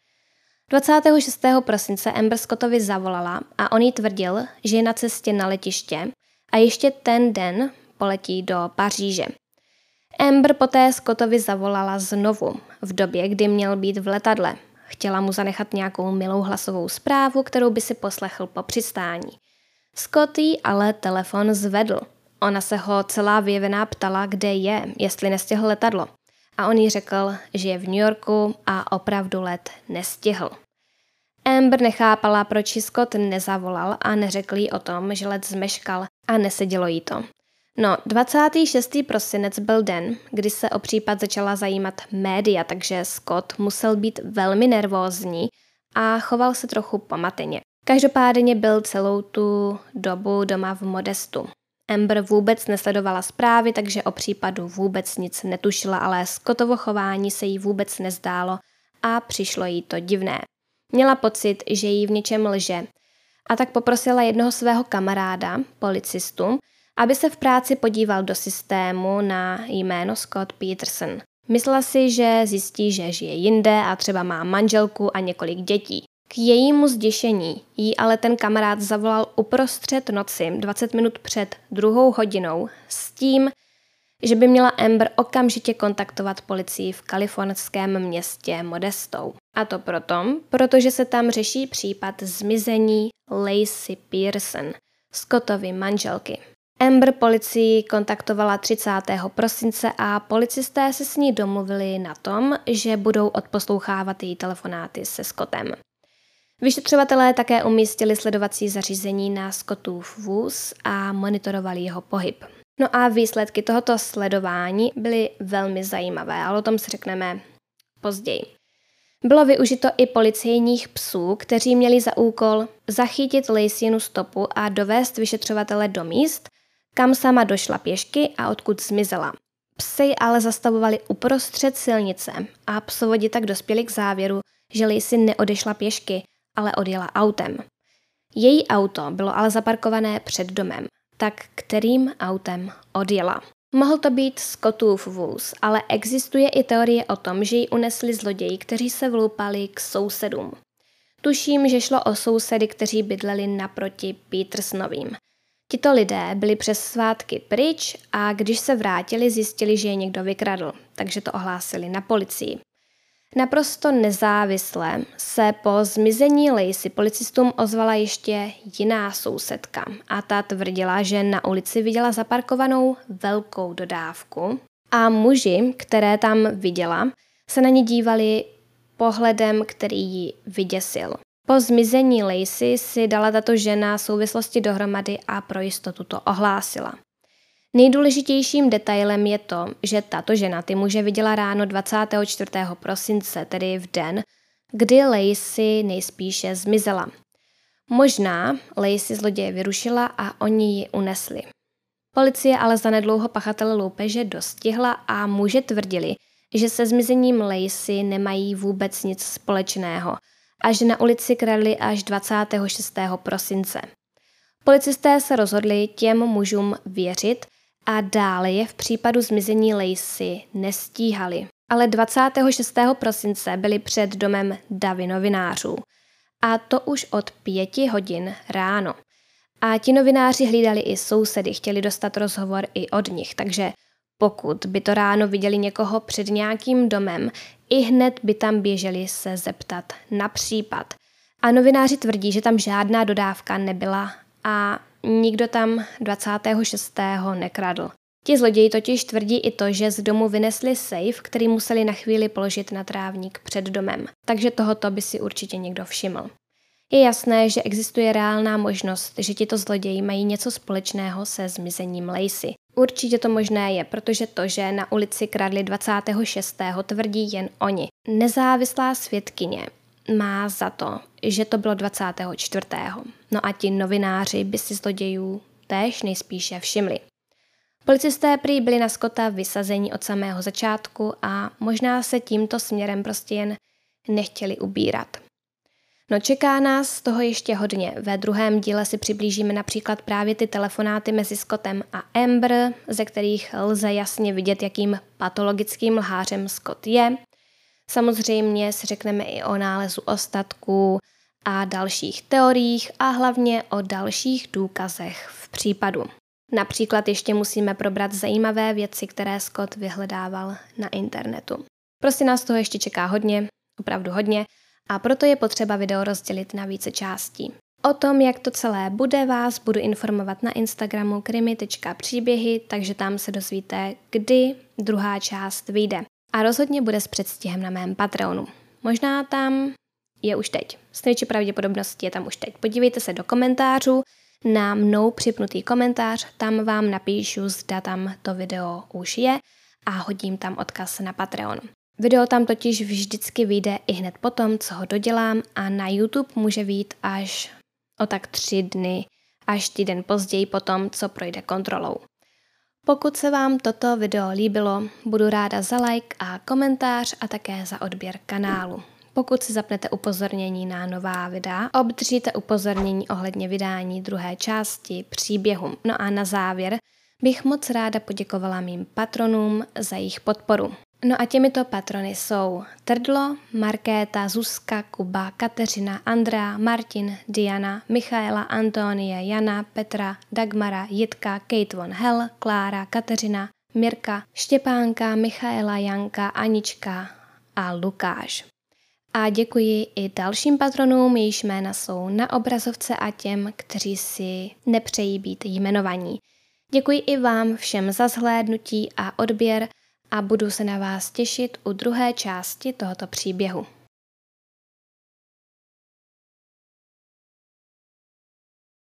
Speaker 1: 26. prosince Amber Scottovi zavolala a on jí tvrdil, že je na cestě na letiště a ještě ten den poletí do Paříže. Amber poté Scottovi zavolala znovu, v době, kdy měl být v letadle. Chtěla mu zanechat nějakou milou hlasovou zprávu, kterou by si poslechl po přistání. Scotty ale telefon zvedl. Ona se ho celá vyjevená ptala, kde je, jestli nestihl letadlo a on jí řekl, že je v New Yorku a opravdu let nestihl. Amber nechápala, proč ji Scott nezavolal a neřekl jí o tom, že let zmeškal a nesedělo jí to. No, 26. prosinec byl den, kdy se o případ začala zajímat média, takže Scott musel být velmi nervózní a choval se trochu pomateně. Každopádně byl celou tu dobu doma v Modestu. Amber vůbec nesledovala zprávy, takže o případu vůbec nic netušila, ale Scottovo chování se jí vůbec nezdálo a přišlo jí to divné. Měla pocit, že jí v něčem lže a tak poprosila jednoho svého kamaráda, policistu, aby se v práci podíval do systému na jméno Scott Peterson. Myslela si, že zjistí, že žije jinde a třeba má manželku a několik dětí. K jejímu zděšení jí ale ten kamarád zavolal uprostřed noci 20 minut před druhou hodinou s tím, že by měla Amber okamžitě kontaktovat policii v kalifornském městě Modestou. A to proto, protože se tam řeší případ zmizení Lacey Pearson, Scottovy manželky. Amber policii kontaktovala 30. prosince a policisté se s ní domluvili na tom, že budou odposlouchávat její telefonáty se Scottem. Vyšetřovatelé také umístili sledovací zařízení na Scottův vůz a monitorovali jeho pohyb. No a výsledky tohoto sledování byly velmi zajímavé, ale o tom si řekneme později. Bylo využito i policejních psů, kteří měli za úkol zachytit Laceynu stopu a dovést vyšetřovatele do míst, kam sama došla pěšky a odkud zmizela. Psy ale zastavovali uprostřed silnice a psovodi tak dospěli k závěru, že Lacey neodešla pěšky, ale odjela autem. Její auto bylo ale zaparkované před domem, tak kterým autem odjela. Mohl to být Scottův vůz, ale existuje i teorie o tom, že ji unesli zloději, kteří se vloupali k sousedům. Tuším, že šlo o sousedy, kteří bydleli naproti Petersnovým. Tito lidé byli přes svátky pryč a když se vrátili, zjistili, že je někdo vykradl, takže to ohlásili na policii. Naprosto nezávisle se po zmizení Lacey policistům ozvala ještě jiná sousedka a ta tvrdila, že na ulici viděla zaparkovanou velkou dodávku a muži, které tam viděla, se na ní dívali pohledem, který ji vyděsil. Po zmizení Lacey si dala tato žena souvislosti dohromady a pro jistotu to ohlásila. Nejdůležitějším detailem je to, že tato žena ty muže viděla ráno 24. prosince, tedy v den, kdy Lacey nejspíše zmizela. Možná Lacey zloděje vyrušila a oni ji unesli. Policie ale zanedlouho pachatele loupeže dostihla a muže tvrdili, že se zmizením Lacey nemají vůbec nic společného a že na ulici kradli až 26. prosince. Policisté se rozhodli těm mužům věřit a dále je v případu zmizení Lacey nestíhali. Ale 26. prosince byli před domem davy novinářů. A to už od pěti hodin ráno. A ti novináři hlídali i sousedy, chtěli dostat rozhovor i od nich, takže pokud by to ráno viděli někoho před nějakým domem, i hned by tam běželi se zeptat na případ. A novináři tvrdí, že tam žádná dodávka nebyla a nikdo tam 26. nekradl. Ti zloději totiž tvrdí i to, že z domu vynesli safe, který museli na chvíli položit na trávník před domem. Takže tohoto by si určitě někdo všiml. Je jasné, že existuje reálná možnost, že tito zloději mají něco společného se zmizením Lacey. Určitě to možné je, protože to, že na ulici kradli 26. tvrdí jen oni. Nezávislá svědkyně má za to, že to bylo 24. No a ti novináři by si zlodějů též nejspíše všimli. Policisté prý byli na Skota vysazení od samého začátku a možná se tímto směrem prostě jen nechtěli ubírat. No čeká nás toho ještě hodně. Ve druhém díle si přiblížíme například právě ty telefonáty mezi Scottem a Amber, ze kterých lze jasně vidět, jakým patologickým lhářem Scott je. Samozřejmě si řekneme i o nálezu ostatků a dalších teoriích a hlavně o dalších důkazech v případu. Například ještě musíme probrat zajímavé věci, které Scott vyhledával na internetu. Prostě nás toho ještě čeká hodně, opravdu hodně, a proto je potřeba video rozdělit na více částí. O tom, jak to celé bude, vás budu informovat na Instagramu krimi.příběhy, takže tam se dozvíte, kdy druhá část vyjde. A rozhodně bude s předstihem na mém Patreonu. Možná tam je už teď. S největší pravděpodobností je tam už teď. Podívejte se do komentářů, na mnou připnutý komentář, tam vám napíšu, zda tam to video už je a hodím tam odkaz na Patreon. Video tam totiž vždycky vyjde i hned potom, co ho dodělám a na YouTube může vyjít až o tak tři dny, až týden později potom, co projde kontrolou. Pokud se vám toto video líbilo, budu ráda za like a komentář a také za odběr kanálu. Pokud si zapnete upozornění na nová videa, obdržíte upozornění ohledně vydání druhé části příběhu. No a na závěr bych moc ráda poděkovala mým patronům za jejich podporu. No a těmito patrony jsou Trdlo, Markéta, Zuzka, Kuba, Kateřina, Andrea, Martin, Diana, Michaela, Antonie, Jana, Petra, Dagmara, Jitka, Kate von Hell, Klára, Kateřina, Mirka, Štěpánka, Michaela, Janka, Anička a Lukáš. A děkuji i dalším patronům, jejichž jména jsou na obrazovce a těm, kteří si nepřejí být jmenovaní. Děkuji i vám všem za zhlédnutí a odběr a budu se na vás těšit u druhé části tohoto příběhu.